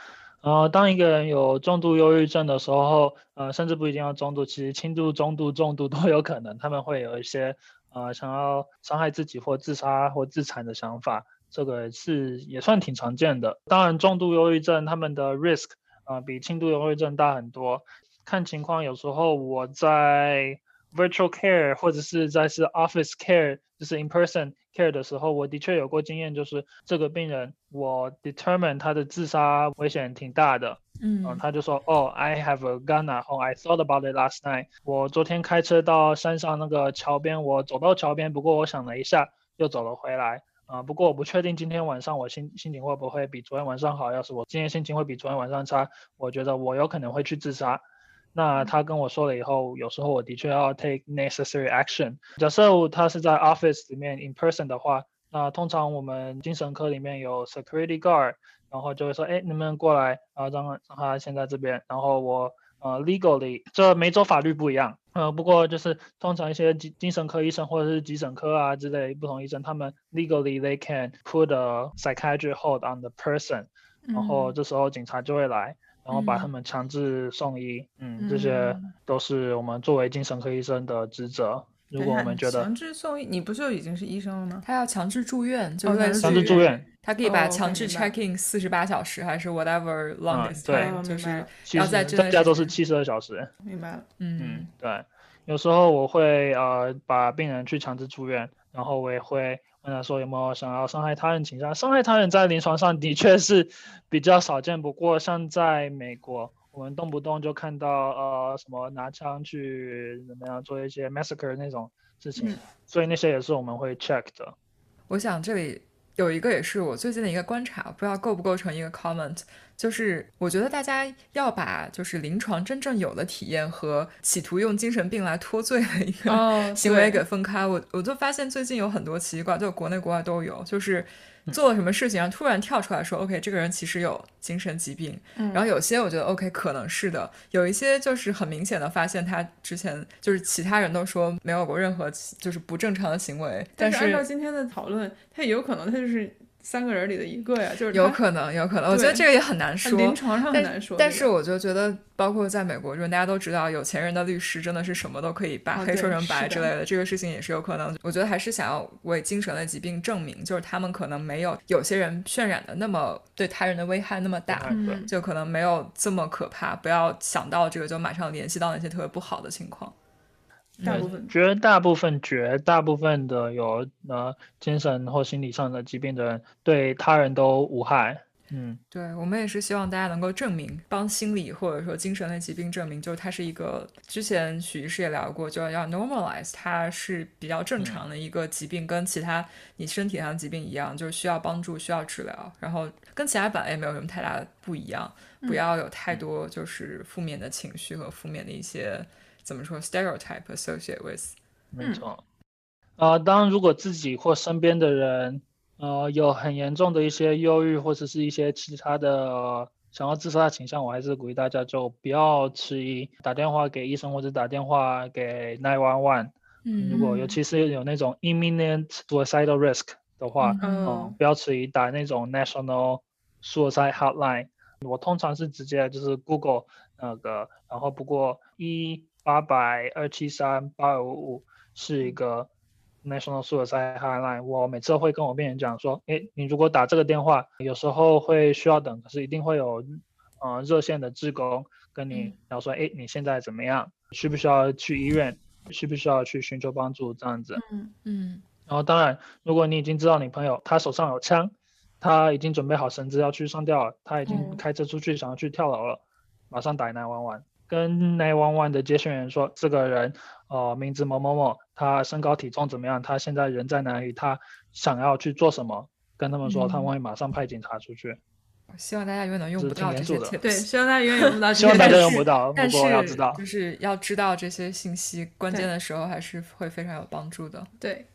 呃，当一个人有重度忧郁症的时候，呃，甚至不一定要中度，其实轻度、中度、重度都有可能，他们会有一些。呃，想要伤害自己或自杀或自残的想法，这个是也算挺常见的。当然，重度忧郁症他们的 risk 啊比轻度忧郁症大很多。看情况，有时候我在 virtual care 或者是在是 office care，就是 in person care 的时候，我的确有过经验，就是这个病人我 determine 他的自杀危险挺大的。嗯，他就说，哦，I have a gun at home. I thought about it last night. 我昨天开车到山上那个桥边，我走到桥边，不过我想了一下，又走了回来。啊，不过我不确定今天晚上我心心情会不会比昨天晚上好。要是我今天心情会比昨天晚上差，我觉得我有可能会去自杀。那他跟我说了以后，有时候我的确要 take necessary action。假设他是在 office 里面 in person 的话，那通常我们精神科里面有 security guard。然后就会说，哎，能不能过来？然后让让他先在这边。然后我呃，legally，这每州法律不一样。呃，不过就是通常一些精精神科医生或者是急诊科啊之类不同医生，他们 legally they can put a psychiatric hold on the person。然后这时候警察就会来，然后把他们强制送医。嗯，这些都是我们作为精神科医生的职责。如果我们觉得强制送医，你不就已经是医生了吗？他要强制住院，就是强制住院。他可以把强制 checking 四十八小时，还是 whatever longest time，就是要在这。大家都是七十二小时。明白了。嗯，对。有时候我会呃把病人去强制住院，然后我也会问他说有没有想要伤害他人倾向。伤害他人在临床上的确是比较少见，不过像在美国。我们动不动就看到呃什么拿枪去怎么样做一些 massacre 那种事情，所以那些也是我们会 check 的。我想这里有一个也是我最近的一个观察，不知道构不构成一个 comment，就是我觉得大家要把就是临床真正有的体验和企图用精神病来脱罪的一个 <laughs> 行为给分开。我我就发现最近有很多奇奇怪，就国内国外都有，就是做了什么事情，然后突然跳出来说，OK，这个人其实有精神疾病。然后有些我觉得 OK 可能是的，有一些就是很明显的发现他之前就是其他人都说没有过任何就是不正常的行为，但是按照今天的讨论，他也有可能他就是。三个人里的一个呀，就是有可能，有可能。我觉得这个也很难说，临床上很难说。但是我就觉得，包括在美国，就是大家都知道，有钱人的律师真的是什么都可以把黑说成白之类的，这个事情也是有可能。我觉得还是想要为精神类疾病证明，就是他们可能没有有些人渲染的那么对他人的危害那么大，就可能没有这么可怕。不要想到这个就马上联系到那些特别不好的情况。大部分绝大部分绝大部分的有呃精神或心理上的疾病的人，对他人都无害。嗯，对我们也是希望大家能够证明，帮心理或者说精神类疾病证明，就是它是一个之前许医师也聊过，就要 normalize，它是比较正常的一个疾病，跟其他你身体上的疾病一样，就是需要帮助、需要治疗，然后跟其他本来也没有什么太大的不一样，不要有太多就是负面的情绪和负面的一些。怎么说？stereotype associate with，没错。啊，当如果自己或身边的人，呃，有很严重的一些忧郁或者是一些其他的想要自杀的倾向，我还是鼓励大家就不要迟疑，打电话给医生或者打电话给 nine one one。嗯。如果尤其是有那种 imminent suicidal risk 的话，嗯，不要迟疑打那种 national suicide hotline。我通常是直接就是 Google 那个，然后不过一。八百二七三八二五五是一个 national suicide hotline。我每次会跟我病人讲说，哎，你如果打这个电话，有时候会需要等，可是一定会有，呃，热线的职工跟你聊说，哎，你现在怎么样？需不需要去医院？需不需要去寻求帮助？这样子。嗯嗯。然后当然，如果你已经知道你朋友他手上有枪，他已经准备好绳子要去上吊了，他已经开车出去想要去跳楼了，马上打一9 1 1跟9 1 1的接线员说，这个人，呃，名字某某某，他身高体重怎么样？他现在人在哪里？他想要去做什么？跟他们说，他们会马上派警察出去。希望大家永远能用不到这些。对，希望大家永远用不到。希望大家用不到，<laughs> 但是要知道，就是要知道这些信息，关键的时候还是会非常有帮助的。对。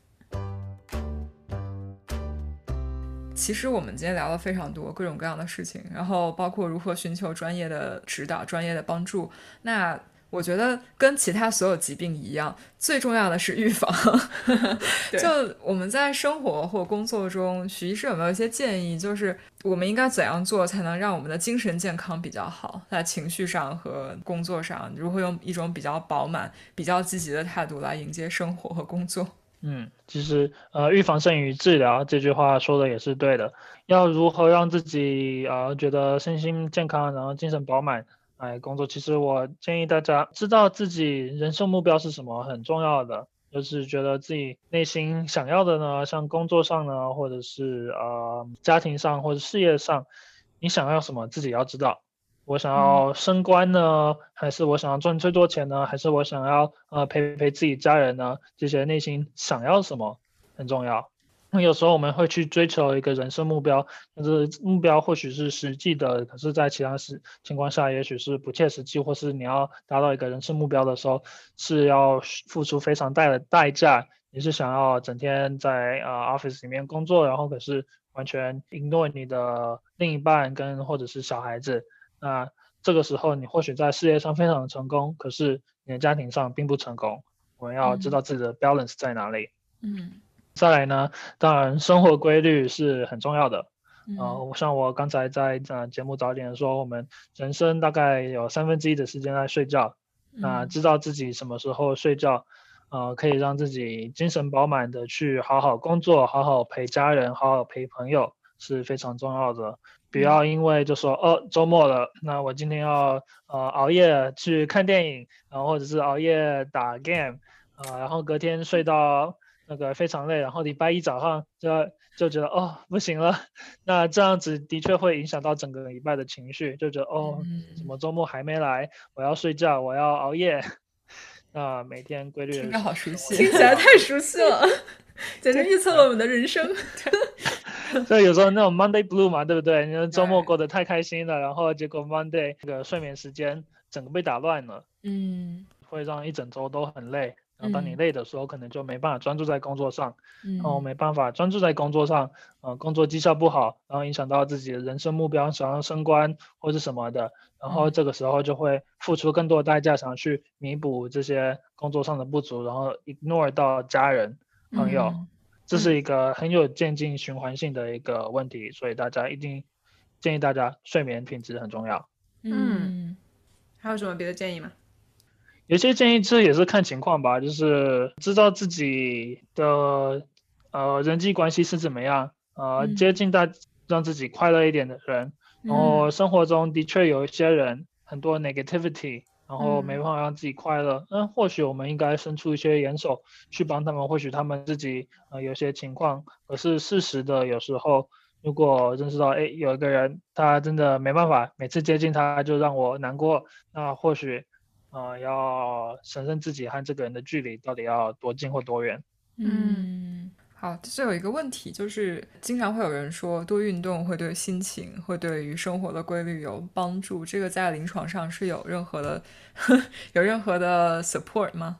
其实我们今天聊了非常多各种各样的事情，然后包括如何寻求专业的指导、专业的帮助。那我觉得跟其他所有疾病一样，最重要的是预防。<laughs> 就我们在生活或工作中，许医师有没有一些建议？就是我们应该怎样做才能让我们的精神健康比较好，在情绪上和工作上，如何用一种比较饱满、比较积极的态度来迎接生活和工作？嗯，其实呃，预防胜于治疗这句话说的也是对的。要如何让自己呃觉得身心健康，然后精神饱满来工作？其实我建议大家知道自己人生目标是什么，很重要的。就是觉得自己内心想要的呢，像工作上呢，或者是呃家庭上或者事业上，你想要什么，自己要知道。我想要升官呢，还是我想要赚最多钱呢？还是我想要呃陪陪自己家人呢？这些内心想要什么很重要。那有时候我们会去追求一个人生目标，但是目标或许是实际的，可是在其他时情况下，也许是不切实际，或是你要达到一个人生目标的时候，是要付出非常大的代价。你是想要整天在呃 office 里面工作，然后可是完全 ignore 你的另一半跟或者是小孩子。那这个时候，你或许在事业上非常的成功，可是你的家庭上并不成功。我们要知道自己的 balance 在哪里。嗯。再来呢，当然生活规律是很重要的。呃，像我刚才在呃节目早点说，我们人生大概有三分之一的时间在睡觉。那知道自己什么时候睡觉，呃，可以让自己精神饱满的去好好工作，好好陪家人，好好陪朋友，是非常重要的。不要因为就说哦周末了，那我今天要呃熬夜去看电影，然后或者是熬夜打 game，啊，然后隔天睡到那个非常累，然后礼拜一早上就就觉得哦不行了，<laughs> 那这样子的确会影响到整个礼拜的情绪，就觉得哦怎么周末还没来，我要睡觉，我要熬夜，<laughs> 那每天规律听着好熟悉，听起来太熟悉了，<laughs> 简直预测了我们的人生。<laughs> 所以有时候那种 Monday Blue 嘛，对不对？你周末过得太开心了，然后结果 Monday 那个睡眠时间整个被打乱了，嗯，会让一整周都很累。然后当你累的时候，可能就没办法专注在工作上，嗯。然后没办法专注在工作上，呃，工作绩效不好，然后影响到自己的人生目标，想要升官或者什么的，然后这个时候就会付出更多的代价，想去弥补这些工作上的不足，然后 ignore 到家人朋友，这是一个很有渐进循环性的一个问题，所以大家一定建议大家睡眠品质很重要。嗯，还有什么别的建议吗？有些建议其实也是看情况吧，就是知道自己的呃人际关系是怎么样，呃接近大让自己快乐一点的人，然后生活中的确有一些人很多 negativity，然后没办法让自己快乐，那或许我们应该伸出一些援手去帮他们，或许他们自己呃有些情况，可是事实的有时候如果认识到哎有一个人他真的没办法，每次接近他就让我难过，那或许。啊，要审慎自己和这个人的距离到底要多近或多远。嗯，好，这有一个问题，就是经常会有人说多运动会对心情、会对于生活的规律有帮助，这个在临床上是有任何的 <laughs> 有任何的 support 吗？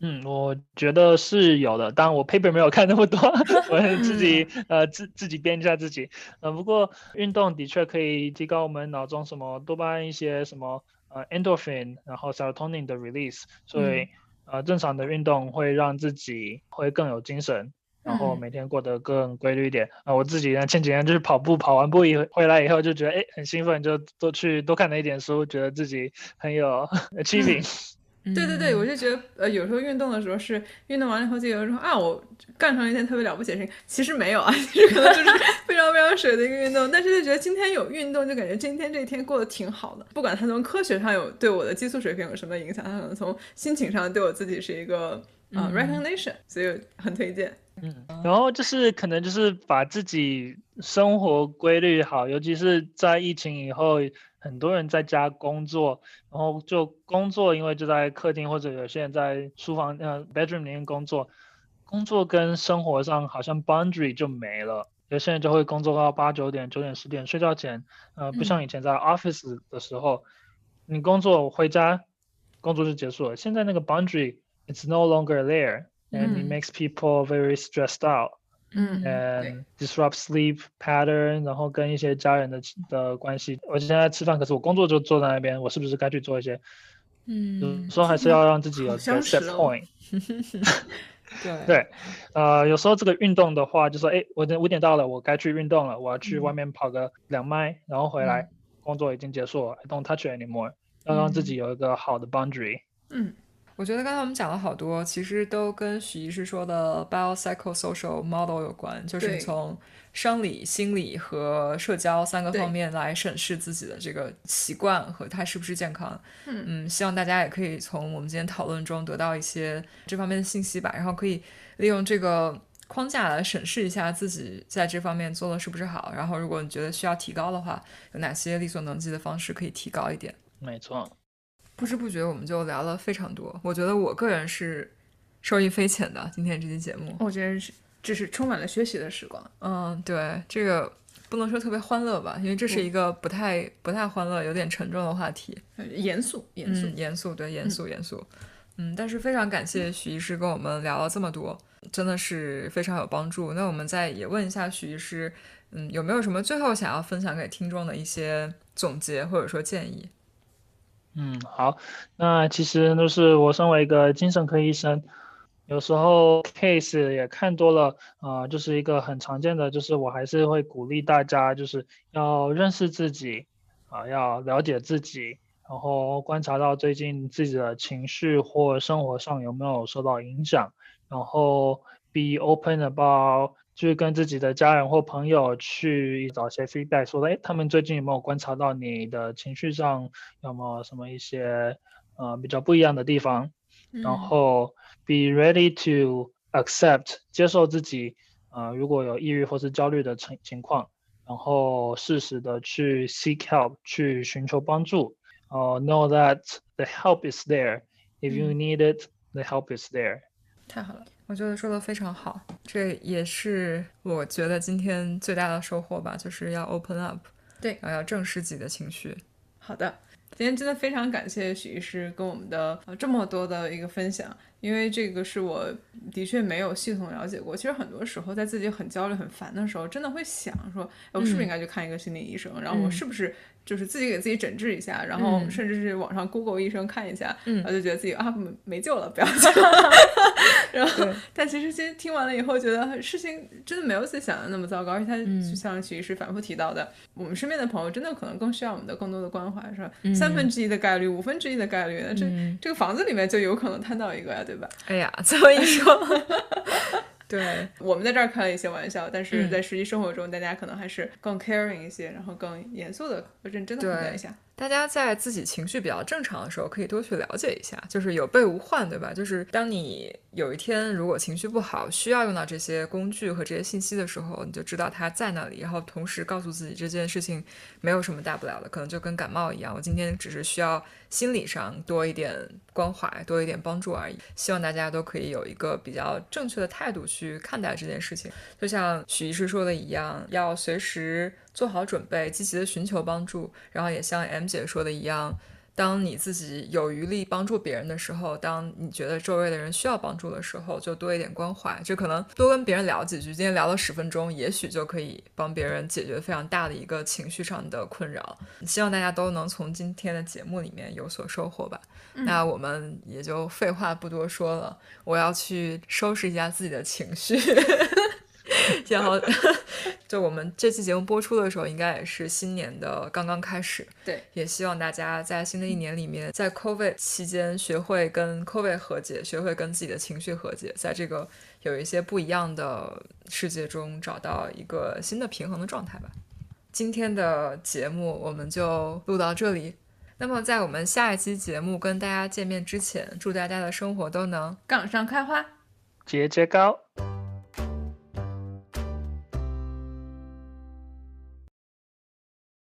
嗯，我觉得是有的，当然我 paper 没有看那么多，<laughs> 我自己呃自自己编一下自己。呃，不过运动的确可以提高我们脑中什么多巴胺一些什么。呃，endorphin，然后 serotonin 的 release，所以呃，正常的运动会让自己会更有精神，然后每天过得更规律一点。啊，我自己呢前几天就是跑步，跑完步以回来以后就觉得哎很兴奋，就多去多看了一点书，觉得自己很有 achieving。<laughs> 对对对，我就觉得，呃，有时候运动的时候是运动完了以后就有人说啊，我干成了一件特别了不起的事情，其实没有啊，<laughs> 其实可能就是非常非常水的一个运动，但是就觉得今天有运动，就感觉今天这一天过得挺好的。不管它从科学上有对我的激素水平有什么影响，它可能从心情上对我自己是一个啊 recognition，所以很推荐。嗯，然后就是可能就是把自己生活规律好，尤其是在疫情以后。很多人在家工作，然后就工作，因为就在客厅或者有些人在书房呃 bedroom 里面工作，工作跟生活上好像 boundary 就没了。有些人就会工作到八九点、九点、十点，睡觉前，呃，不像以前在 office 的时候，你工作回家，工作就结束了。现在那个 boundary it's no longer there，and it makes people very stressed out。嗯，and disrupt sleep pattern，然后跟一些家人的的关系。我现在吃饭，可是我工作就坐在那边，我是不是该去做一些？嗯，有时候还是要让自己有个 set point。<laughs> 对对，呃，有时候这个运动的话，就说，哎，我五点到了，我该去运动了，我要去外面跑个两迈，然后回来，工作已经结束了，I don't touch anymore，要让自己有一个好的 boundary。嗯。我觉得刚才我们讲了好多，其实都跟许医师说的 biopsychosocial model 有关，就是从生理、心理和社交三个方面来审视自己的这个习惯和它是不是健康。嗯，希望大家也可以从我们今天讨论中得到一些这方面的信息吧，然后可以利用这个框架来审视一下自己在这方面做的是不是好。然后，如果你觉得需要提高的话，有哪些力所能及的方式可以提高一点？没错。不知不觉我们就聊了非常多，我觉得我个人是受益匪浅的。今天这期节目，我觉得是这是充满了学习的时光。嗯，对，这个不能说特别欢乐吧，因为这是一个不太不太欢乐、有点沉重的话题，严肃严肃严肃，对，严肃严肃。嗯，但是非常感谢许医师跟我们聊了这么多，真的是非常有帮助。那我们再也问一下许医师，嗯，有没有什么最后想要分享给听众的一些总结或者说建议？嗯，好，那其实都是我身为一个精神科医生，有时候 case 也看多了，啊，就是一个很常见的，就是我还是会鼓励大家，就是要认识自己，啊，要了解自己，然后观察到最近自己的情绪或生活上有没有受到影响，然后 be open about。去跟自己的家人或朋友去找一些 feedback，说，哎，他们最近有没有观察到你的情绪上有没有什么一些呃比较不一样的地方？然后 be ready to accept 接受自己，呃，如果有抑郁或是焦虑的情情况，然后适时的去 seek help 去寻求帮助。哦，know that the help is there if you need it，the help is there。太好了。我觉得说的非常好，这也是我觉得今天最大的收获吧，就是要 open up，对，然后要正视自己的情绪。好的，今天真的非常感谢许医师跟我们的呃这么多的一个分享，因为这个是我的确没有系统了解过。其实很多时候在自己很焦虑、很烦的时候，真的会想说，哎我是不是应该去看一个心理医生？然后我是不是就是自己给自己诊治一下，然后嗯。甚至是网上 Google 医生看一下，嗯。然后就觉得自己啊没没救了，不要去了。<laughs> 然后对，但其实其实听完了以后，觉得事情真的没有自己想的那么糟糕，而且他嗯。就像徐医师反复提到的，我们身边的朋友真的可能更需要我们的更多的关怀，是吧？嗯三分之一的概率，五分之一的概率，那这、嗯。这个房子里面就有可能摊到一个呀，对吧？哎呀，这么一说，<laughs> 对，<laughs> 我们在这儿开了一些玩笑，但是嗯在实际生活中，大家可能还是更 caring 一些，然后更严肃的、认真的看待一下。大家在自己情绪比较正常的时候，可以多去了解一下，就是有备无患，对吧？就是当你有一天如果情绪不好，需要用到这些工具和这些信息的时候，你就知道它在那里，然后同时告诉自己这件事情没有什么大不了的，可能就跟感冒一样，我今天只是需要心理上多一点关怀，多一点帮助而已。希望大家都可以有一个比较正确的态度去看待这件事情，就像许医师说的一样，要随时做好准备，积极的寻求帮助。然后也像 M 姐说的一样，当你自己有余力帮助别人的时候，当你觉得周围的人需要帮助的时候，就多一点关怀。就可能多跟别人聊几句，今天聊了十分钟，也许就可以帮别人解决非常大的一个情绪上的困扰。希望大家都能从今天的节目里面有所收获吧。那我们也就废话不多说了，我要去收拾一下自己的情绪。<laughs> 然后，就我们这期节目播出的时候，应该也是新年的刚刚开始。对，也希望大家在新的一年里面，在 COVID 期间学会跟 COVID 和解，学会跟自己的情绪和解，在这个有一些不一样的世界中找到一个新的平衡的状态吧。今天的节目我们就录到这里。那么，在我们下一期节目跟大家见面之前，祝大家的生活都能杠上开花。节节高。